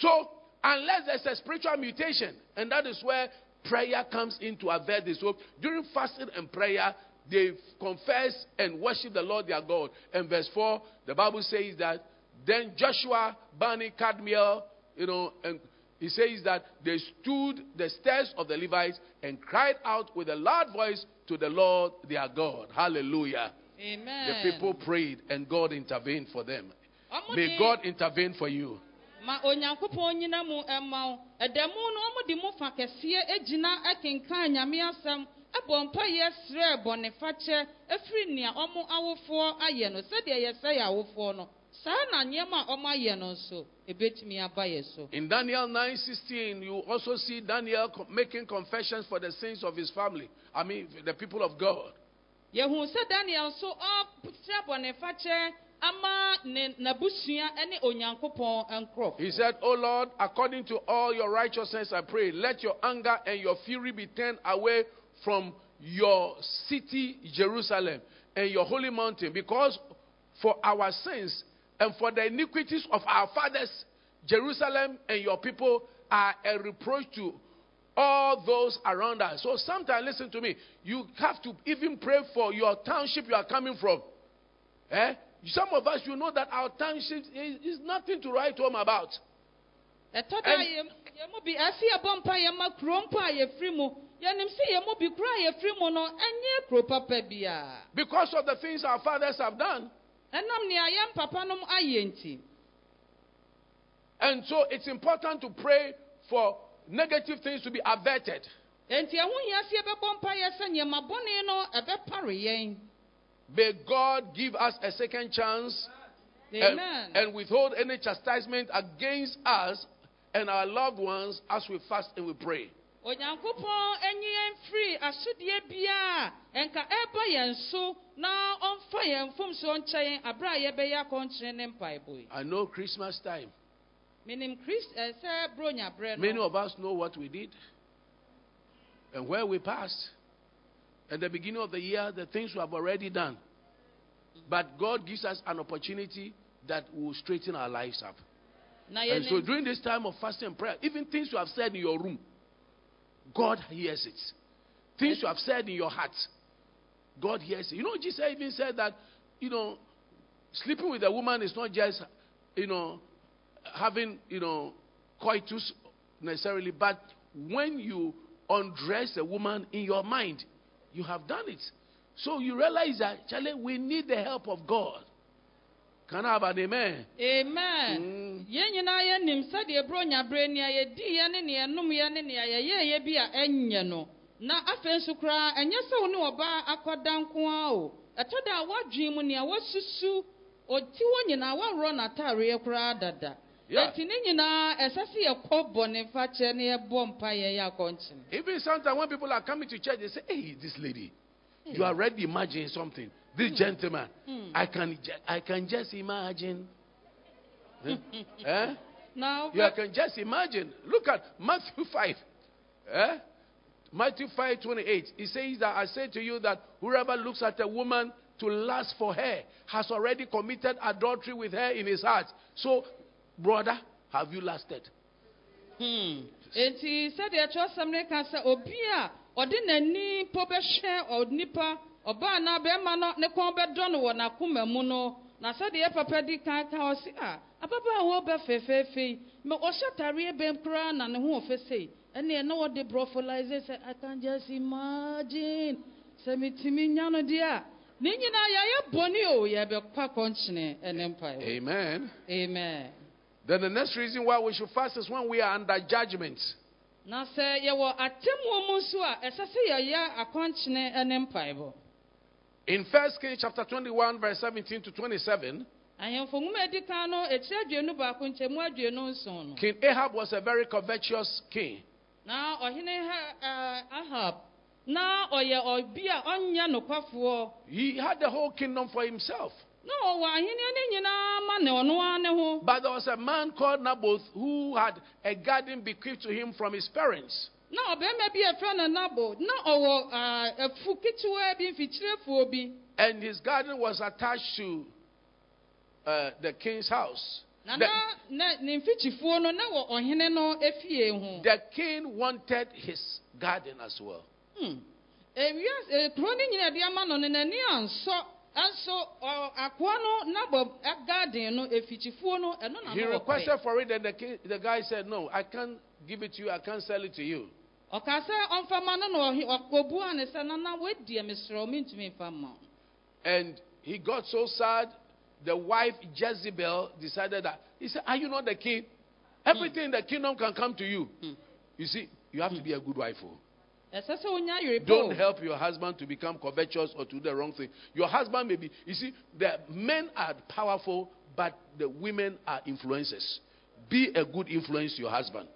So, unless there's a spiritual mutation, and that is where prayer comes in to avert this. So, during fasting and prayer, they confess and worship the Lord their God. And verse 4, the Bible says that then Joshua, Bani, Kadmiel, you know, and he says that they stood the stairs of the Levites and cried out with a loud voice to the Lord their God. Hallelujah. amen The people prayed and God intervened for them. May God intervene for you. ma onyankopɔn nyina mu ɛma wo ɛda mu no ɔmo de mo fa kɛseɛ egyina ɛkenkan nyame asɛm ɛbɔ mpaeɛ srɛ bɔnefakyɛ efiri nea ɔmo awofoɔ ayɛ no sɛdeɛ yɛsɛ yɛ awofoɔ no saa na nneɛma a ɔmo ayɛ no nso ebetumi aba yɛ so In Daniel 9:16, you also see Daniel making confessions for the sins of his family. I mean, the people of God. sɛ daniel nso ɔkyerɛ bɔnefakyɛ ama ne n'abusua ɛne onyankopɔn nkorɔfo He said, "O Lord, according to all your righteousness, I pray, let your anger and your fury be turned away from your city, Jerusalem, and your holy mountain, because for our sins and for the iniquities of our fathers, Jerusalem and your people are a reproach to all those around us. So sometimes, listen to me, you have to even pray for your township you are coming from. Eh? Some of us, you know that our township is, is nothing to write home about. And- yɛm yɛmu bi ɛsi yɛbɔ mpa yɛma kuro mpo a yɛfiri mu yɛnim sɛ yɛmu bi a yɛfiri mu no ɛnyɛ kuro papa biara Because of the things our fathers have done. Ɛnam nea yɛn papa nom ayɛ nti And so it's important to pray for negative things to be averted. nti ɛho hia sɛ yɛbɛbɔ mpa yɛ sɛ nneɛma bɔne no ɛbɛpare yɛn May God give us a second chance and, and withhold any chastisement against us and our loved ones as we fast and we pray. Onyankopɔn anyi yɛn firi asodie biara a ɛnka yɛn so na ɔmfa yɛn mfomsoɔ nkyɛ yɛn aberɛ a yɛbɛyɛ akɔnkyerɛ ne mpaebɔ yi I know Christmas time. menim Christ ɛ sɛ bronya Many no of us know what we did and where we passed. At the beginning of the year, the things we have already done. But God gives us an opportunity that will straighten our lives up. And so during this time of fasting and prayer, even things you have said in your room, God hears it. Things you have said in your heart, God hears it. You know, Jesus even said that, you know, sleeping with a woman is not just, you know, having, you know, coitus necessarily, but when you undress a woman in your mind, you have done it. So you realize that, Charlie, we need the help of God. Have an amen? amen. Yɛn nyinaa yɛnim sɛdeɛ bronya berɛ nea yɛdiiɛ ne nea ɛnomyɛ ne nea yɛyɛeɛ bi a ɛnyɛ no. Na afei nso koraa ɛnyɛ sɛ wo ne ɔbaa akɔda nko ara o. Ɛtɔ da a woadwen mu nea woasusu ɔti hɔ nyinaa woaworɔ n'ataareɛ koraa dada. Ɛnti ne nyinaa ɛsɛ sɛ yɛkɔ bɔnefakyɛ ne yɛbɔ mpa yɛyɛ akɔnkyene Even sometimes when people are coming to church, they say, Hey, this lady, you are already imagining something. This gentleman, I, can, I can just imagine. Eh? Eh? na You can just imagine. Look at Matthew 5. Eh? Matthew 5 28. It says that I say to you that whoever looks at a woman to lust for her has already committed adultery with her in his heart. So, brother, have you lusted? Hmm. Enti sɛdeɛ kyerɛsɛm no ka sɛ obi a ɔde n'ani po bɛhwɛ onipa ɔbaa na bɛrima no ne kɔn bɛdɔ no wɔ n'akoma mu no na sɛdeɛ papa di kan ka ɔsi ah, a ababaawa ɔbɛ fɛfɛɛfɛ yi mɛ ɔhyɛ tareɛ bɛn koraa na ne ho ɔfɛ sɛ ɛnneɛ na wɔde brɔfolaise sɛ i can just imagine. Sɛ nya no deɛ a ne nyinaa yɛayɛ bɔne o yɛbɛkɔ akɔnkyene ɛne mpaeɛ. Amen. amen. Then the next reason why we should fast is when we are under judgment. na sɛ yɛwɔ atemmuo mu nso a ɛsɛ sɛ yɛyɛ akɔnkyene mpaebɔ In 1 Kings chapter 21, verse 17 to 27, ahemfo nwoma a edi kan no ekyir aduonu baako nkyɛmu aduonu nson no King Ahab was a very covetous king. na ɔhene ha eh, ahab na ɔyɛ ɔbi a ɔnyɛ nokwafoɔ He had the whole kingdom for himself. na ɔwɔ ahenni ne nyinaa ma ne ɔno ara ne ho But there was a man called Naboth who had a garden bequeathed to him from his parents. Na ɔbarima bi a ɛfrɛ no nabo na ɔwɔ afu ketewa bi mfikyirefoɔ bi And his garden was attached to uh, the king's house. The, na na ne mfikyifuo no na wɔ ɔhene no efie ho the king wanted his garden as well. Hmm. Ewia- kuro no nyina de ama no no n'ani ansɔ nso ɔ- akoa no nabɔ garden no efikyifuo no ɛno na He requested for it, and the, king, the guy said, No, I can't give it to you, I can't sell it to you. Ɔka sɛ ɔmfama no na ɔkɔbua ne sɛ nana woadie mesrɛ wo mentumi mfa ma wo." And he got so sad, the wife Jezebel decided that, He said, Are you not the king? Hmm. Everything in the kingdom can come to you. Hmm. You see, you have to hmm. be a good wife. oh. ɛsɛ sɛ wonya awerɛpɛ Don't help your husband to become covetous or to do the wrong thing. Your husband may be, you see, the men are powerful, but the women are influencers. Be a good influence to your husband.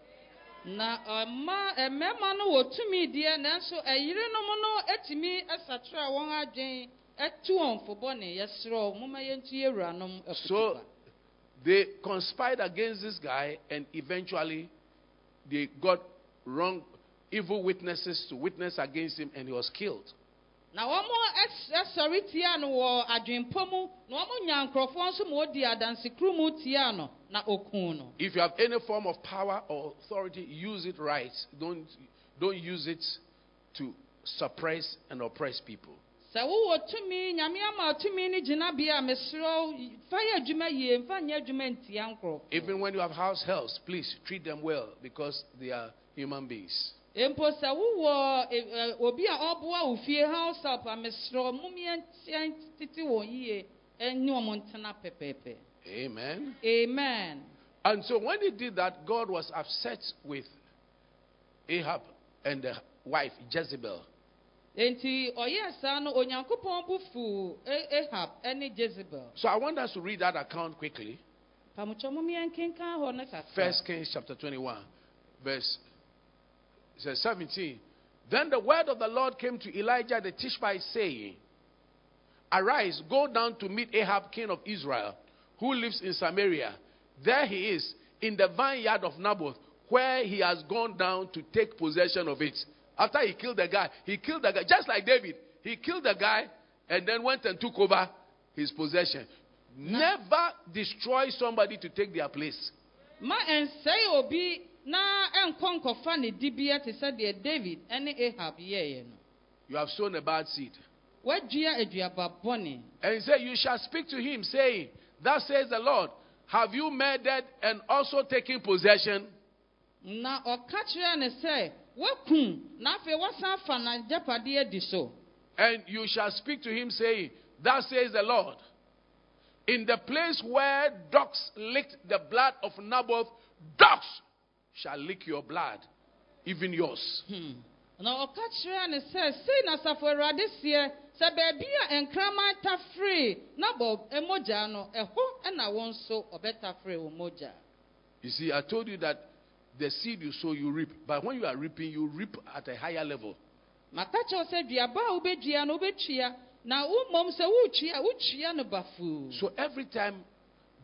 Na ɔma eh, mmarima no wɔ tumi deɛ nanso ɛyerenom no atumi asakyerɛ wɔn adwen atu wɔn fobɔne yɛserɛ wo moma yɛntu yɛwuranom So they conspired against this guy, and eventually they got wrong, evil witnesses to witness against him, and he was killed. Na wɔn tia no wɔ adwempɔ mu na wɔn nya nkurɔfoɔ nso ma odi adansekuru mu tia no na okun no If you have any form of power or authority, use it right. Don't, don't use it to suppress and oppress people. sɛ wowɔ tumi nyame ama tumi no gyinabea a fa yɛ adwuma yie mfa nyɛ adwuma ntia nkurɔfoɔ Even when you have house helps, please treat them well because they are human beings. Mpo sɛ wowɔ eh, eh, obi a ɔboa wo fie house help a mesrɛ wo, mom tete wɔn yie ɔmo ntena pɛpɛɛpɛ Amen. amen And so when he did that, God was upset with Ahab and the wife Jezebel. enti ɔyɛɛ saa no onyankopɔn bo fuu ahab ne jezebel So I want us to read that account quickly. pamokyɛ mom yɛnkenkan hɔ no kakra First Kings chapter 21, verse says 17. Then the word of the Lord came to Elijah the Tishbite, saying, Arise, go down to meet Ahab, king of Israel, who lives in Samaria. There he is, in the vineyard of Naboth, where he has gone down to take possession of it. After he killed the guy, he killed the guy, just like David. He killed the guy and then went and took over his possession. Never destroy somebody to take their place. ma ɛnsɛe obi na ɛnkɔ nkɔfa ne dibea te sɛ deɛ david ne ahab yɛeɛ no You have sown a bad seed. woadua aduaba bɔne And he said, You shall speak to him, saying, Thus says the Lord, Have you murdered and also taken possession? na ɔka kyerɛɛ ne sɛ woakum na afei woasan fa n'agyapadeɛ adi so And you shall speak to him, saying, Thus says the Lord, In the place where dogs licked the blood of Naboth, dogs shall lick your blood, even yours. Hmm. na ɔka kyerɛɛ ne sɛ sei na asafo awurade seɛ sɛ baabi a nkraman tafere na bɔ mogya no ɛhɔ ɛna wo nso ɔbɛtafere wo mogya You see, I told you that the seed you sow, you reap. But when you are reaping, you reap at a higher level. maka kyerɛw sɛ duaba a wobɛdua no wobɛtua na wo mmom sɛ woretua wotua no bafuu So every time,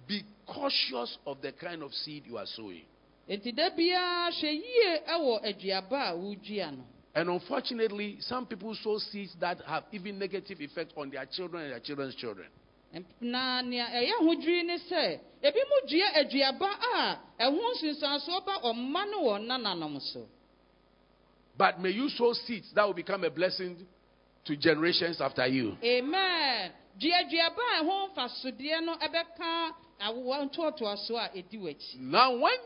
be cautious of the kind of seed you are sowing. Enti da biara hwɛ yie ɛwɔ aduaba a wodua no And unfortunately, some people sow seeds that have even negative effect on their children and their children's children. na nea ɛyɛ ahodwiri ne sɛ ebi mu dua aduaba a ɛho nsunsuansoɔ ba ɔma no wɔ nananom so But may you sow seeds that will become a blessing to generations after you. amen dua aduaba a ɛho mfasodeɛ no ɛbɛka awowa ntoatoasoɔ a ɛdi w'akyi Now, when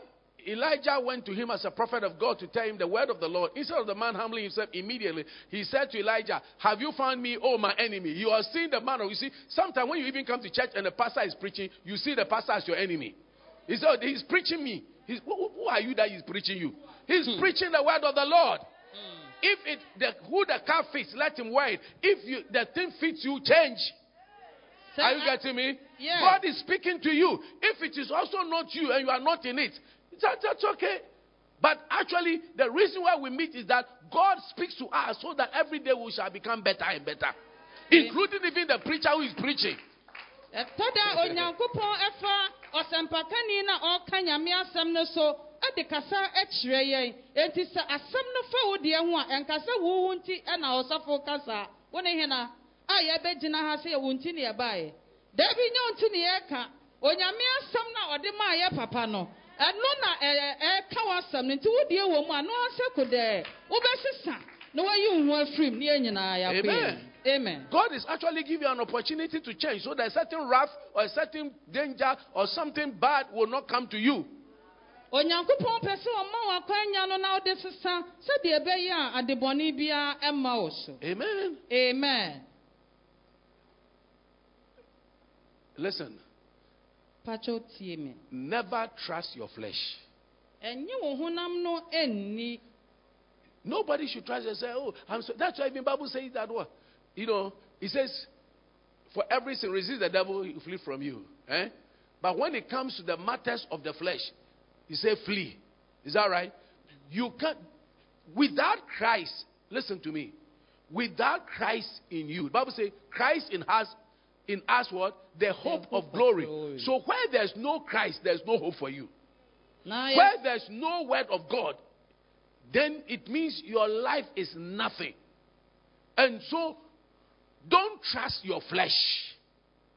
Elijah went to him as a prophet of God to tell him the word of the Lord, instead of the man humbling himself immediately, he said to Elijah, Have you found me, oh my enemy? You are seeing the man, of you see, sometimes when you even come to church and the pastor is preaching, you see the pastor as your enemy. He said, oh, He's preaching me. He's, who, who are you that he's preaching you? He's hmm. preaching the word of the Lord. Hmm. If it the, who the car fits, let him wear it. If you, the thing fits you, change. Sɛ Are you a- getting me? Yeah. God is speaking to you. If it is also not you and you are not in it, that, that's okay. But actually, the reason why we meet is that God speaks to us so that every day we shall become better and better, including even the preacher who is preaching. Eh, ɛtɔda onyankopɔn ɛfa ɔsɛmpakani na ɔka nyame asɛm no so ɛde kasa ɛkyerɛ yɛn. Enti sɛ asɛm no fa wo deɛ ho a ɛnkasa wo ho nti ɛna ɔsɔfo kasa. Wo ne hena? A yɛbɛgyina ha sɛ yɛwo nti ne yɛbaeɛ. Dabi nyɛ wo nti ne yɛka. Onyame asɛm no a ɔde maa yɛ papa no ɛno na ɛɛ ɛɛka w'asɛm no nti wo deɛ wɔ mu a no asɛ ko dɛ wobɛsesa na wayi wo ho afiri mu ne yɛn nyinaa yɛakɔ Amen. God is actually giving you an opportunity to change so that a certain wrath or a certain danger or something bad will not come to you. onyankopɔn pɛ sɛ ɔma w'akwanya no na wode sesa sɛdeɛ ɛbɛyɛ a adebɔne biara ɛmma wo so Amen. amen Listen, pakyɛw tie me never trust your flesh. ɛnye wo honam no anni Nobody should trust and say, "Oh, I'm so." That's why even Bible says that what, you know, it says, "For every sin, resist the devil, he will flee from you." Eh? But when it comes to the matters of the flesh, he say, "Flee." Is that right? You can't. Without Christ, listen to me. Without Christ in you, the Bible says, "Christ in us." In us, what the hope, of glory. So where there's no Christ, there's no hope for you. Where there's no word of God, then it means your life is nothing. And so, don't trust your flesh.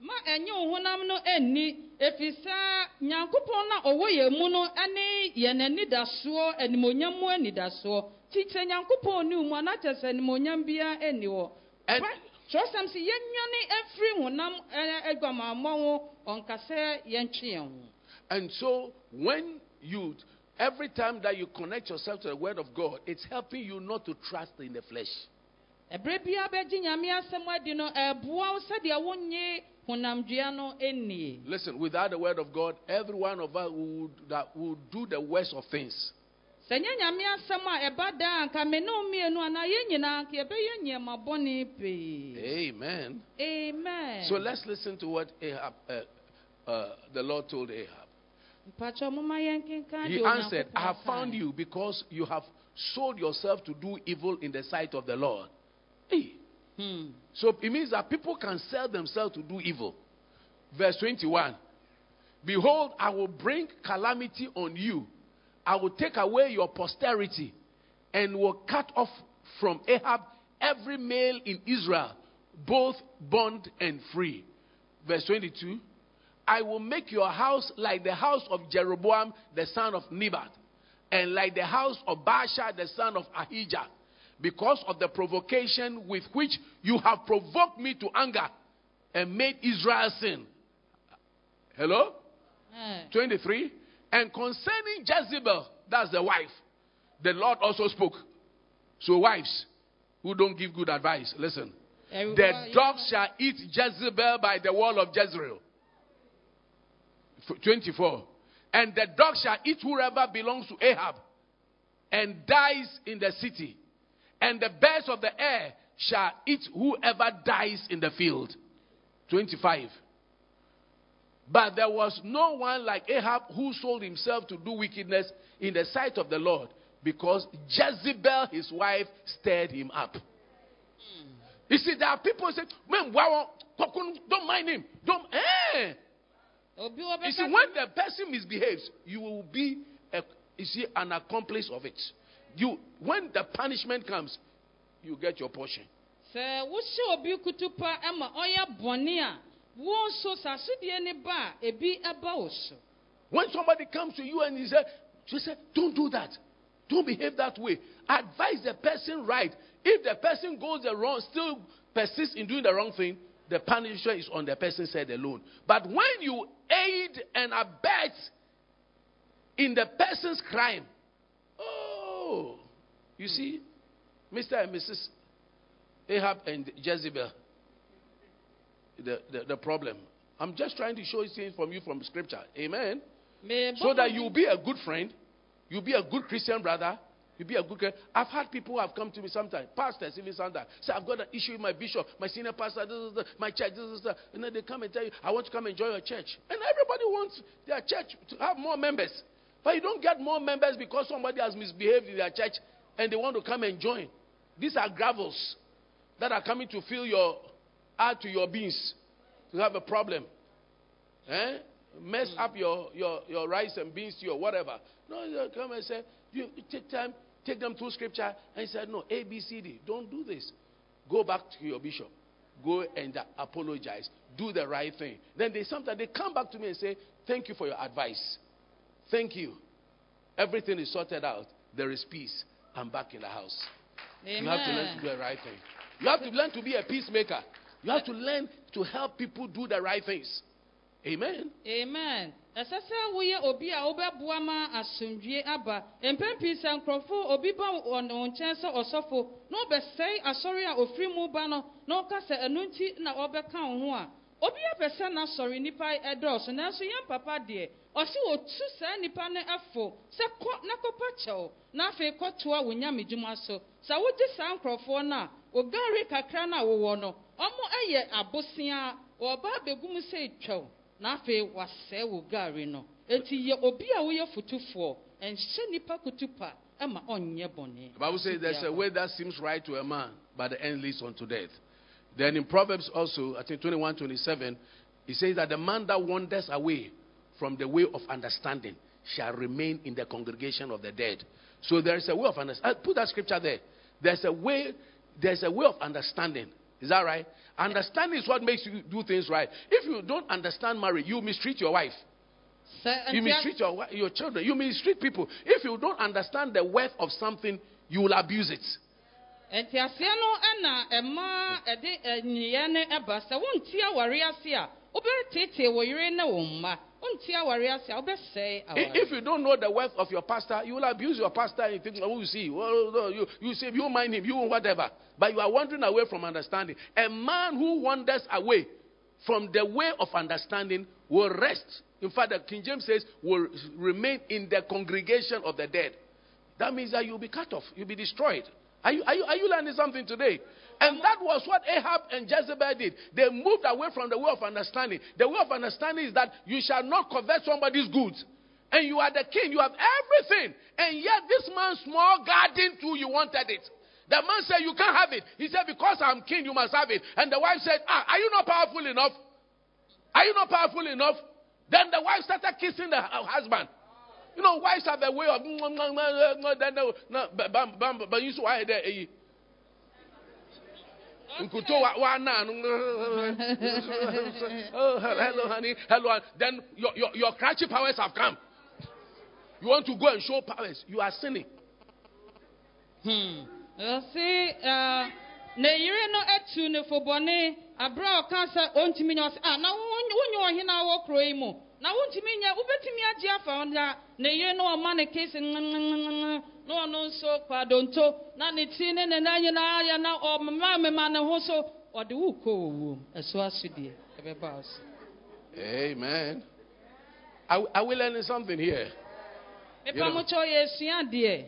ma ɛnye honam no anni ɛfiri sɛ nyankopɔn na ɔwɔ yɛn mu no ne yɛn anidasoɔ animonyam mu anidasoɔ nti sɛ nyankopɔn ni wo mu a na kyerɛ sɛ animonyam biara anni hɔ And- kyerɛsɛm sɛ yɛnwane afiri honam ɛ, aguamammɔ ho ɔnka sɛ yɛntwe yɛn ho And so, when you, every time that you connect yourself to the word of God, it's helping you not to trust in the flesh. ɛberɛ biara bɛgye nyame asɛm adi no ɛboa wo sɛdeɛ honamdua no nnie Listen, without the word of God, every one of us would, that would do the worst of things. Sɛ nyɛ nyame asɛm a ɛba daa anka me ne wo mmienu anaa yɛn nyinaa anka yɛbɛyɛ nneɛma bɔne pii Amen. amen So let's listen to what Ahab, uh, uh, the Lord told Ahab. mpakyɛ moma yɛnkenka He answered, I have found you because you have sold yourself to do evil in the sight of the Lord. Hey. Hmm. So it means that people can sell themselves to do evil. Verse 21 Behold, I will bring calamity on you. I will take away your posterity and will cut off from Ahab every male in Israel, both bond and free. Verse 22 I will make your house like the house of Jeroboam, the son of Nebat, and like the house of Baasha, the son of Ahijah, because of the provocation with which you have provoked me to anger and made Israel sin. Hello? Eh, 23. And concerning Jezebel, that's the wife, the Lord also spoke. So, wives who don't give good advice, listen. The dogs shall eat Jezebel by the wall of Jezreel. 24. And the dog shall eat whoever belongs to Ahab and dies in the city. And the birds of the air shall eat whoever dies in the field. 25. But there was no one like Ahab who sold himself to do wickedness in the sight of the Lord because Jezebel, his wife, stirred him up. You see, there are people who say, Man, wow, don't mind him. Don't, eh. You see, when the person misbehaves, you will be, a, you see, an accomplice of it. You, when the punishment comes, you get your portion. When somebody comes to you and he said, you say, don't do that. Don't behave that way. Advise the person right. If the person goes the wrong, still persists in doing the wrong thing, the punishment is on the person's head alone. But when you aid and abet in the person's crime, oh, you see, Mr. and Mrs. Ahab and Jezebel, the, the, the problem. I'm just trying to show you things from you from scripture. Amen. Mebɔ So that you'll be a good friend, you'll be a good Christian brother, you'll be a good. I've had people who have come to me sometimes, pastors even sometimes, say, I've got an issue with my bishop, my senior pastor, this, this, this, my church, this, this, this. And then they come and tell you, I want to come and join your church. And everybody wants their church to have more members. But you don't get more members because somebody has misbehaved in their church and they want to come and join. These are gravels that are coming to fill your add to your beans. You have a problem. Eh? Mess up your, your, your rice and beans to your whatever. No, you come and say, you take time, take them through scripture, and he said, no, A, B, C, D. Don't do this. Go back to your bishop. Go and apologize. Do the right thing. Then they sometimes they come back to me and say, Thank you for your advice. Thank you. Everything is sorted out. There is peace. I'm back in the house. Amen. You have to learn to do the right thing. You have to learn to be a peacemaker. You have to learn to help people do the right things. Amen. amen ɛsɛ sɛ woyɛ obi a wobɛboa ma asomdwie aba mpɛn pii sɛ obi ba wo nkyɛn sɛ ɔsɔfo na ɔbɛsɛe asɔre a ofiri mu ba no na ɔka sɛ ɛno na ɔbɛka wo ho a obi apɛ sɛ n'asɔre nnipa ɛdɔɔso nanso yɛn papa deɛ ɔsi otu saa nnipa no ɛfo sɛ kɔ na kɔpa kyɛw na afei kɔtoa wo nyamedwuma so sɛ wogye saa nkurɔfoɔ no a ogare kakra no a wowɔ no ɔmo ɛyɛ abosea wɔba abɛgu mu sɛ twɛw na afei wasɛe no eti yɛ obi a woyɛ fotufoɔ ɛnhyɛ nnipa kutupa ɛma ɔnyɛ bɔne The Bible says there's a way that seems right to a man, but the end leads unto death. Then in Proverbs also, I think 21, 27, it says that the man that wanders away from the way of understanding shall remain in the congregation of the dead. So there is a way of understanding. Uh, put that scripture there. There's a way, there's a way of understanding. Is that right? Understanding is what makes you do things right. If you don't understand marriage, you mistreat your wife. You mistreat your, your children. You mistreat people. If you don't understand the worth of something, you will abuse it. ntiaseɛ no ɛna ɛma ɛde ne ɛba sɛ ase a wobɛtetee wɔ yere ne wo mma wonti aware ase a wobɛsɛe I- aware If you don't know the worth of your pastor, you will abuse your pastor and think, oh, you see, well, you, you say, you mind him, you whatever. But you are wandering away from understanding. A man who wanders away from the way of understanding will rest. In fact, the King James says, will remain in the congregation of the dead. That means that you'll be cut off, you'll be destroyed. Are you, are you, are you learning something today? And that was what Ahab and Jezebel did. They moved away from the way of understanding. The way of understanding is that you shall not covet somebody's goods. And you are the king, you have everything. And yet, this man's small garden, too, you wanted it. The man said, You can't have it. He said, Because I'm king, you must have it. And the wife said, ah, Are you not powerful enough? Are you not powerful enough? Then the wife started kissing the husband. You know, wives have a way of. But you saw why there. eh, Nkuto wa- wa na, Oh, hello, honey. Hello. hon- Then your, your, your cratchy powers have come. You want to go and show powers. You are sinning. Hmm. ɔse ɛɛ, na yere no atu ne fobɔne abere a ɔka sɛ ɔntumi nyɛ ɔse ah na wonyɛ ɔhene a wɔ kuro yi mu na wontumi nyɛ wobɛtumi agye afa hɔ na na yere no ɔma ne kese na ɔno nso kwadonto na ne ti ne ne nan nyinaa yɛ na ɔmema mema ne ho so ɔde wo kɔ owuom ɛso aso deɛ ɛbɛba wo so Amen. Are, we- are we learning something here? mepa mo kyɛw yɛsua deɛ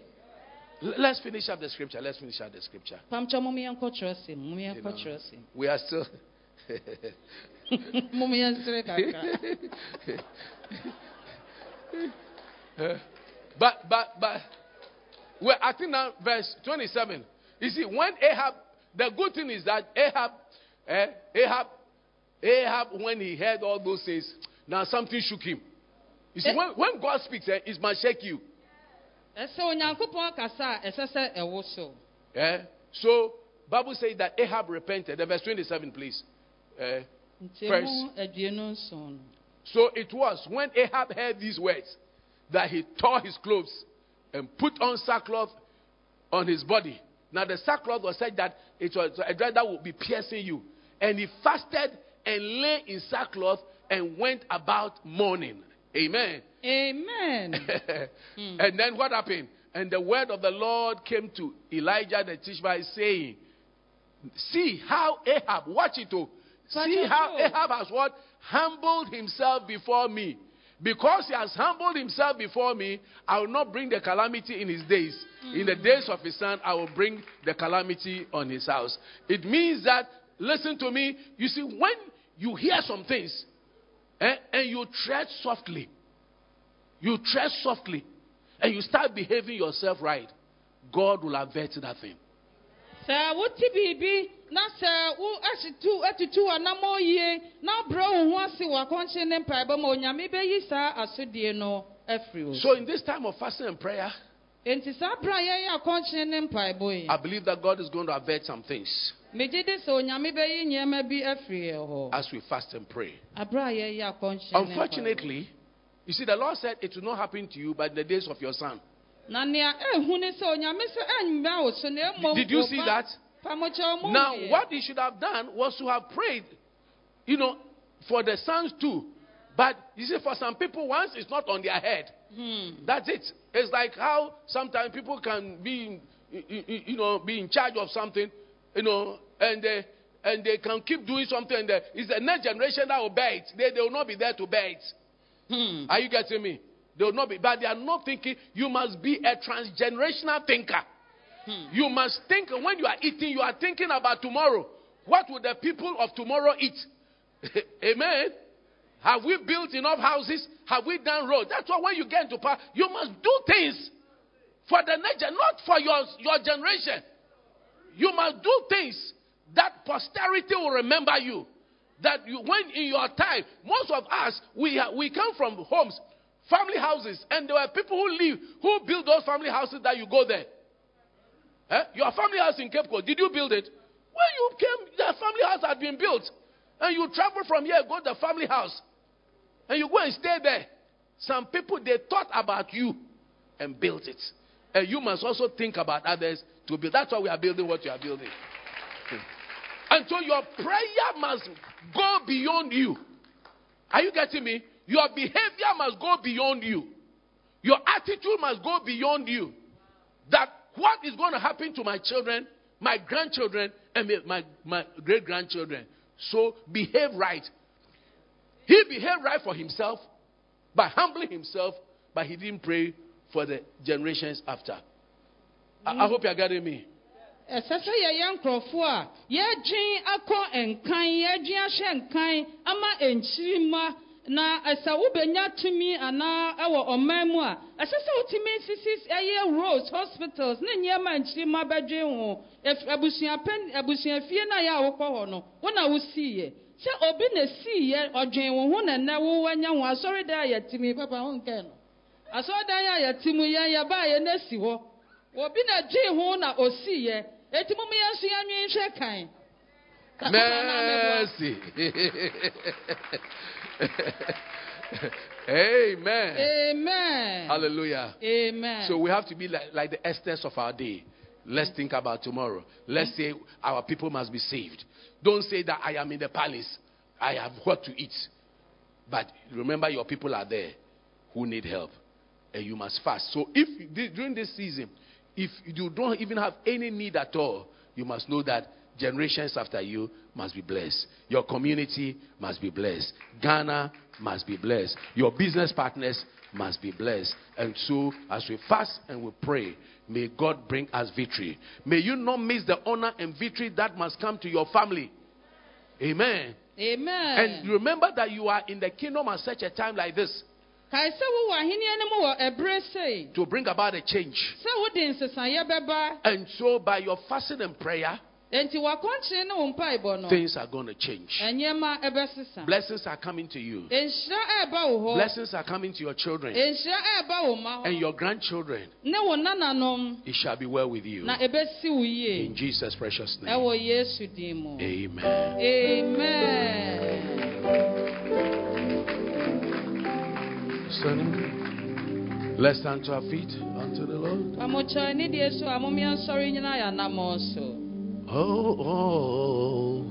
Let's finish up the scripture. Let's finish up the scripture. pamkyɛ mom yɛnkɔ kyerɛ se mom You know, we are still. mom yɛnsere kakra but but but well, I think now verse 27. You see, when Ahab, the good thing is that Ahab, eh, Ahab, Ahab, when he heard all those things, now something shook him. You see, Eh. when, when God speaks, eh, it must shake you. ɛsɛ onyankopɔn kasa a ɛsɛ sɛ ɛwo so Eh? So Bible says that Ahab repented. The verse 27, please. Eh, First. mu aduonu nson no So it was when Ahab heard these words that he tore his clothes and put on sackcloth on his body. Now the sackcloth was said that it was a dress that would be piercing you. And he fasted and lay in sackcloth and went about mourning. Amen. amen hmm. And then what happened? And the word of the Lord came to Elijah the Tishbite saying, See how Ahab, watch it oh. See how oh. Ahab has what? Humbled himself before me. Because he has humbled himself before me, I will not bring the calamity in his days. In the days of his son, I will bring the calamity on his house. It means that, listen to me, you see, when you hear some things eh, and you tread softly, you tread softly, and you start behaving yourself right, God will avert that thing. Sɛ wote biribi na sɛ wo ahyetu atutu na brɛ wo ho ase wɔ akɔnkye ne mpaebɔ ma onyame bɛyi saa asodie no afiri wo So, in this time of fasting and prayer, enti saa berɛ a yɛyɛ akɔnkye ne mpaebɔ yi I believe that God is going to avert some things megye di sɛ onyame bɛyi nneɛma bi afiri yɛn hɔ as we fast and pray. aberɛ a yɛyɛ akɔnkye. Unfortunately, you see, the Lord said it will not happen to you, but in the days of your son. Na nea ehu ne sɛ onyame sɛ ɛnyɛ wo so na mmom Did you see that? Now, what he should have done was to have prayed, you know, for the sons too. But you see, for some people, once it's not on their head, Hmm. that's it. It's like how sometimes people can be, in, you- you you know, be in charge of something, you know, and they and they can keep doing something. And they, it's the next generation that will bear it. They, they will not be there to bear it. Hmm. Are you getting me? They will not be, but they are not thinking. You must be a transgenerational thinker. Hmm. You must think when you are eating, you are thinking about tomorrow. What will the people of tomorrow eat? Amen. Have we built enough houses? Have we done roads? That's why when you get into power, you must do things for the gen, not for your, your generation. You must do things that posterity will remember you. That you, when in your time, most of us, we, we come from homes, family houses, and there were people who live, who built those family houses that you go there. Eh? Your family house in Cape Coast, did you build it? When you came, the family house had been built. And you travel from here, go to the family house. And you go and stay there. Some people, they thought about you and built it. And you must also think about others to build. That's why we are building what you are building. And so your prayer must go beyond you. Are you getting me? Your behavior must go beyond you. Your attitude must go beyond you. That what is going to happen to my children, my grandchildren, and my, my great grandchildren. So behave right. He behaved right for himself by humbling himself, but he didn't pray for the generations after. I, I hope you are getting me. a akɔ nkan ahyɛ nkan ama na ɛsɛ wobɛnya tumi anaa ɛwɔ ɔman mu a ɛsɛ sɛ wotumi sisi ɛyɛ roads hospitals ne nneɛma nkyirima bɛdwen ho. Abusuafie no a yɛ a wokɔ hɔ no wo na wosiiɛ. Sɛ obi na siiɛ ɔdwen wo ho na nnɛ ho. Asɔredan a yɛtimi papa ho nkɛ no. Asɔredan a yɛte mu yɛn yɛbaeɛ no asi hɔ. Obi na dwee ho na osiiɛ. Eti mu yɛn nso yɛnwen hwɛ kan. Mercy. Amen. amen Hallelujah. amen So we have to be like, like the Esthers of our day. Let's think about tomorrow. Let's say our people must be saved. Don't say that I am in the palace. I have what to eat. But remember, your people are there who need help. And you must fast. So if during this season, if you don't even have any need at all, you must know that generations after you must be blessed. Your community must be blessed. Ghana must be blessed. Your business partners must be blessed. And so, as we fast and we pray, may God bring us victory. May you not miss the honor and victory that must come to your family. Amen. amen And remember that you are in the kingdom at such a time like this kae sɛ wowɔ ahenni no mu wɔ ɛberɛ sei to bring about a change. sɛ wode nsesaeɛ bɛba And so, by your fasting and prayer, enti wakɔnkyere ne wo mpaebɔ no things are going to change. Blessings are coming to you. nhyira ɛɛba wo hɔ Blessings are coming to your children nhyira ɛɛba wo ma and your grandchildren. ne wo nananom It shall be well with you. na ɛbɛsi wo yie In Jesus' precious name. ɛwɔ yesu din mu Amen. amen Standing. Let's stand to our feet unto the Lord. Oh, oh,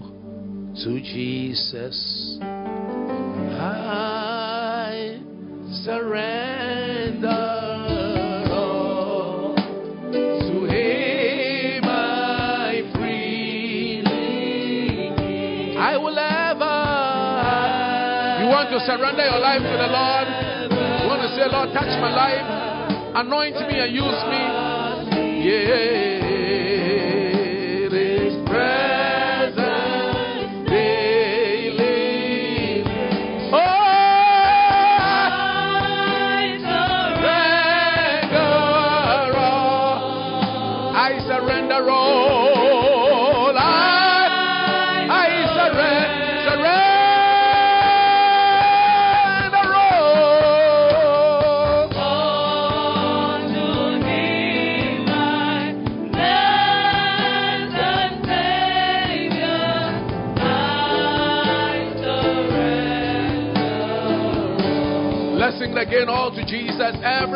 to Jesus I surrender. Oh, want to surrender your life to the Lord? You want to say, Lord, touch my life, anoint me and use me. Yeah.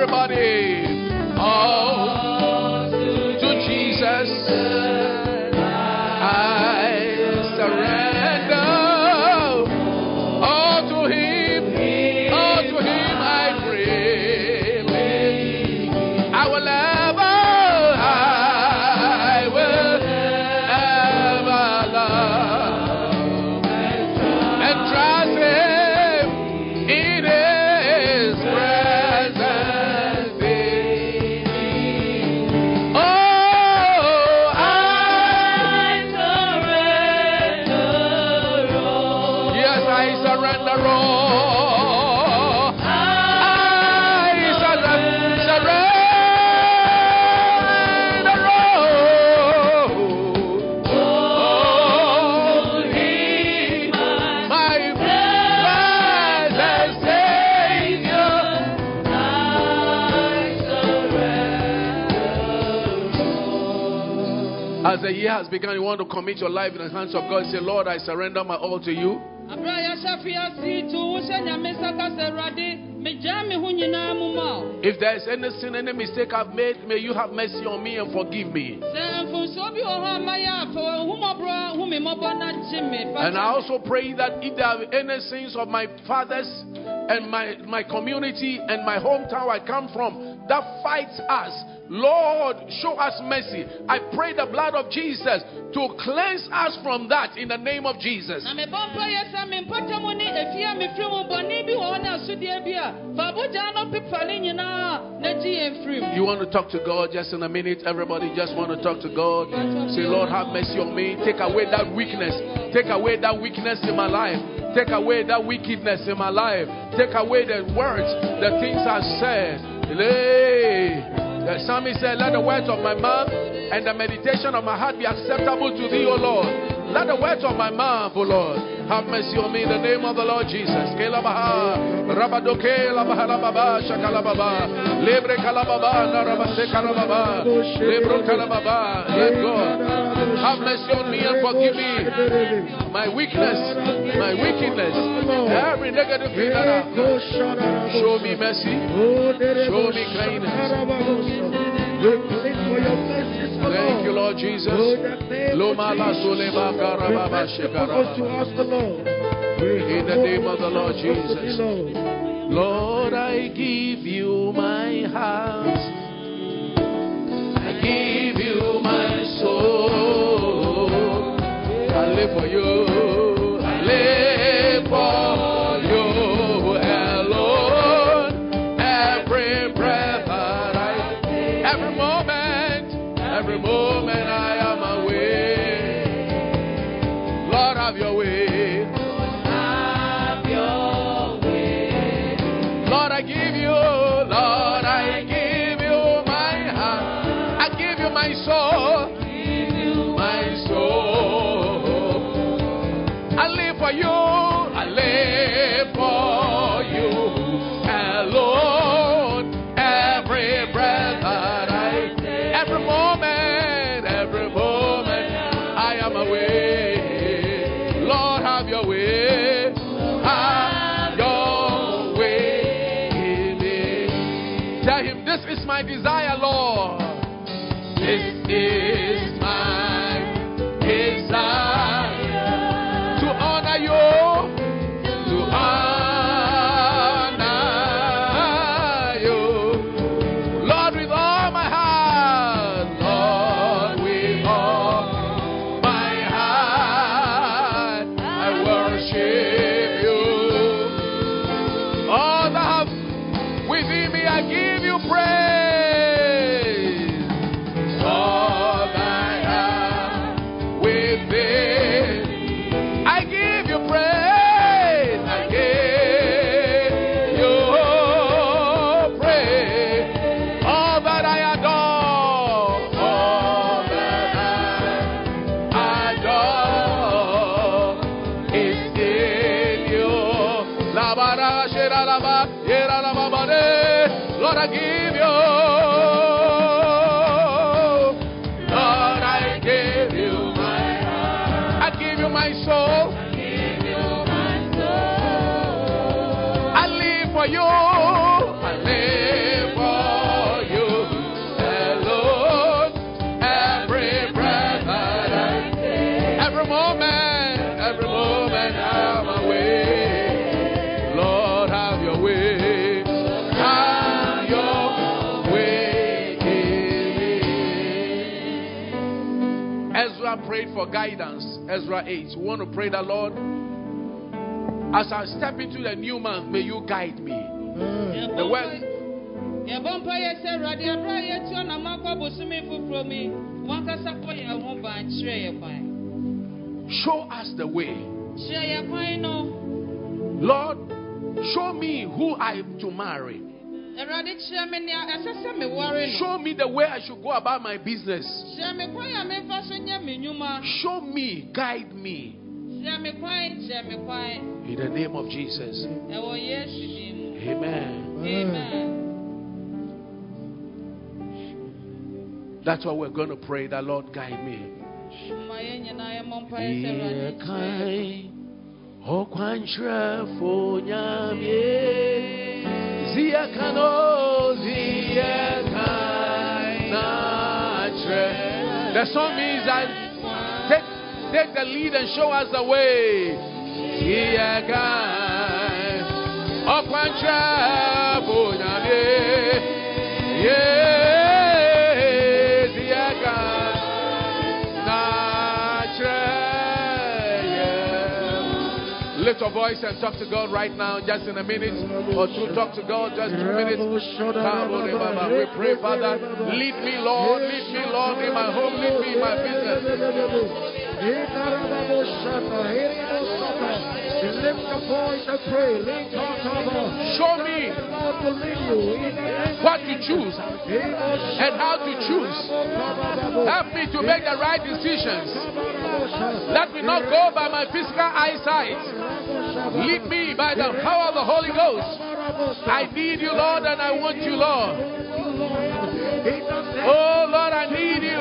Everybody. Year has begun, you want to commit your life in the hands of God. Say, Lord, I surrender my all to you. Abra ya shafi ya si tu wushe nyame saka se rade megya me ho nyinaa mu ma wo. If there is any sin, any mistake I've made, may you have mercy on me and forgive me. Sɛ mfonsuo bi wɔ hɔ a mayɛ a fa w'ahomɔborɔ hu me mmɔbɔ na gye me. Fa And I also pray that if there are any sins of my fathers and my, my community and my hometown I come from that fights us, Lord, show us mercy. I pray the blood of Jesus to cleanse us from that in the name of Jesus. Na mebɔ mpa yɛ sɛ me mpɔtam ne efi a mefiri mu bɔne bi wɔ hɔ ne asodeɛ bi a fa abogya no pepa ne nyinaa na gye yɛn firi mu. You want to talk to God just in a minute? Everybody just want to talk to God. Say, Lord, have mercy on me. Take away that weakness. Take away that weakness in my life. Take away that wickedness in my life. Take away the words, the things I said. Hey. The psalmist said, Let the words of my mouth and the meditation of my heart be acceptable to thee, O Lord. Let the words of my mouth, O Lord, have mercy on me in the name of the Lord Jesus. Kelabaha, Rabadoke, Labaha, Lababa, Shakalababa, Lebre Kalababa, Narabase Kalababa, Lebro Kalababa. Let God have mercy on me and forgive me my weakness, my wickedness, every negative thing. Show me mercy. Show me kindness. Thank you, Lord Jesus. Loma la soleba karababa shekaraba. In the name of the Lord Jesus. Lord, I give you my heart. I give you my soul. I live for you. I live for Ezra 8. We want to pray that, Lord, as I step into the new month, may you guide me. The word, yɛbɔ yɛ sɛ awurade aberɛ a yɛatuo na bosome foforɔ mi wankasa kɔ yɛn ho ban kyerɛ yɛ kwan show us the way. kyerɛ yɛ kwan no Lord, show me who I am to marry. Show me the way I should go about my business. kyerɛ me kwan a memfa so nyɛ me nnwuma Show me, guide me. kyerɛ me kwan kyerɛ me kwan In the name of Jesus. ɛwɔ yesu din mu Amen. amen That's why we're going to pray that Lord guide me. ma yɛn nyinaa the song means that uh, take, take the lead and show us the way. Yeah Lift your voice and talk to God right now, just in a minute or two. Talk to God, just two minutes. We pray, Father, lead me, Lord, lead me, Lord, in my home, lead me in my business. Lift your voice and pray. Show me what to choose and how to choose. Help me to make the right decisions. Let me not go by my physical eyesight. Lead me by the power of the Holy Ghost. I need you, Lord, and I want you, Lord. Oh, Lord, I need you.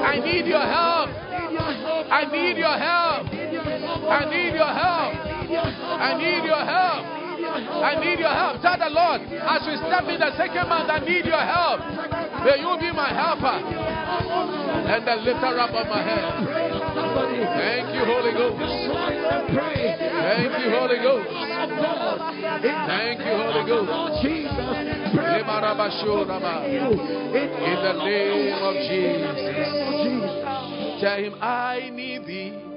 I need your help. I need your help. I need your help. I need your help. I need your help. Tell the Lord, as we step in the second month, I need your help. May you be my helper and the lifter up of my head. Thank you, Holy Ghost. Thank you, Holy Ghost. Thank you, Holy Ghost. In the name of Jesus. Tell him, I need thee.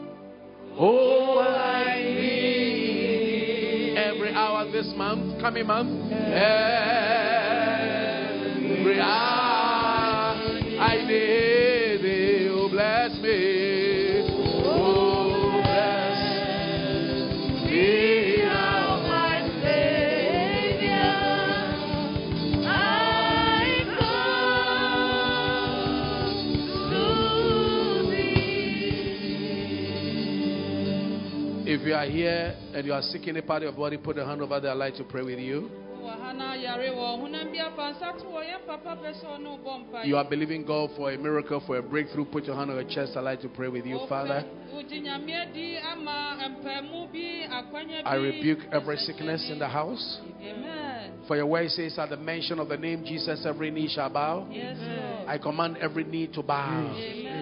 Oh, I need every hour this month, coming month, every hour I need If you are here and you are sick in a part of your body, put a hand over there. I'd like to pray with you. wɔ ha na yare wɔ honam bi afa nsa to wɔ yɛn papa pɛ sɛ ɔne wobɔ mpa You are believing God for a miracle, for a breakthrough. Put your hand on your chest. I'd like to pray with you, Father. wogye nyame adi ama mpamu bi akwanya bi I rebuke every sickness in the house. amen For your word says, at the mention of the name Jesus, every knee shall bow. yes I command every knee to bow. amen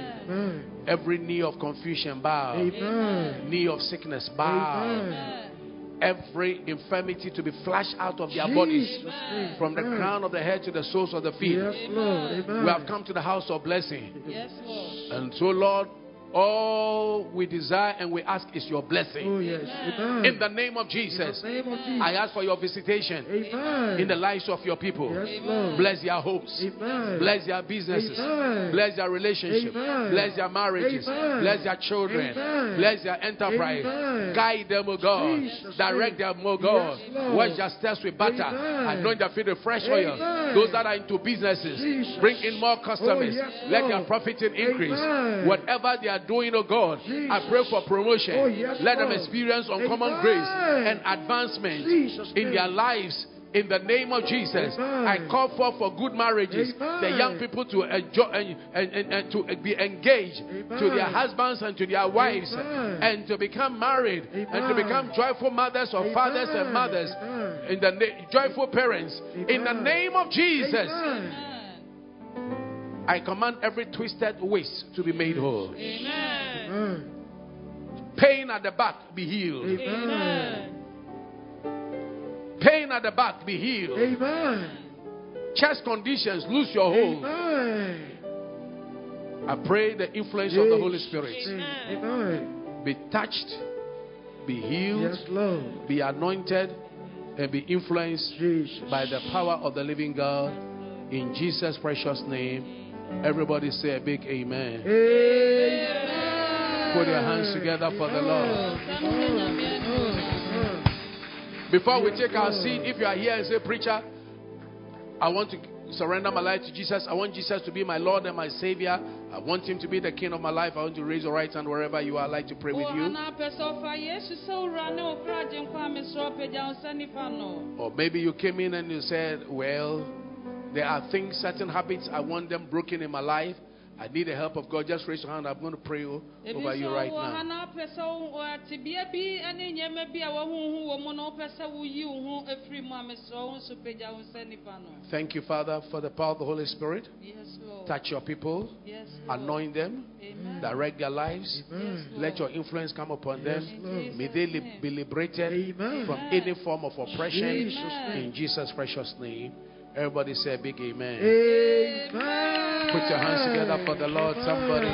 Every knee of confusion bow. Amen. Knee of sickness bow. Amen. Every infirmity to be flushed out of their bodies. Jesus' name. From the crown of the head to the soles of the feet. Yes, Lord. Amen. We have come to the house of blessing. yes lord And so, Lord, all we desire and we ask is your Oh, blessing. yes. Amen. In the name of Jesus, In the name of Jesus. I ask for your visitation Amen. in the lives of your people. Yes, Lord. Bless their hopes. Amen. Bless their businesses. Amen. Bless their relationships. Amen. Bless their marriages. Amen. Bless their children. Amen. Bless their enterprise. Amen. Guide them, O God. Jesus' Direct them, O God. Yes, Lord. Wash their steps with butter. Amen. Anoint their feet with fresh oil. Those that are into businesses, Jesus. bring in more customers. Oh, yes, Let their Lord. profiting increase. Amen. Whatever they are are doing, oh God, I pray for promotion. Oh, yes, Let them experience uncommon Amen. grace and advancement Jesus' in their lives. In the name of Jesus, Amen. I call for for good marriages. Amen. The young people to enjoy and, and, and, and to be engaged to their husbands and to their wives, Amen. and to become married and to become joyful mothers or fathers and mothers. Amen. In the na- joyful parents. In the name of Jesus. Amen. Amen. I command every twisted waist to be made whole. Amen. Amen. Pain at the back be healed. Amen. Amen. Pain at the back be healed. Amen. Chest conditions lose your hold. Amen. I pray the influence of the Holy Spirit Amen. be touched, be healed, Yes, Lord. be anointed, and be influenced Jesus. by the power of the living God. In Jesus' precious name, everybody say a big amen. Amen. Put your hands together for the Lord. Before we take our seat, if you are here and say, Preacher, I want to surrender my life to Jesus. I want Jesus to be my Lord and my Savior. I want Him to be the King of my life. I want to raise your right hand wherever you are. I'd like to pray with you. Or maybe you came in and you said, Well, there are things, certain habits, I want them broken in my life. I need the help of God. Just raise your hand. I'm going to pray over you right now. Thank you, Father, for the power of the Holy Spirit. Yes, Lord. Touch your people, Yes, Lord. anoint them, Amen. direct their lives. Amen. Let your influence come upon them. Yes, Lord. May they li- be liberated Amen. from any form of oppression. Jesus' In. Jesus' precious name. Everybody say a big amen. Amen. Put your hands together for the Lord. Somebody.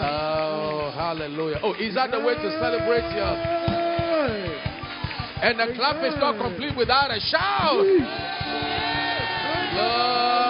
Oh, hallelujah. Oh, is that the way to celebrate your. And the clap is not complete without a shout. Lord.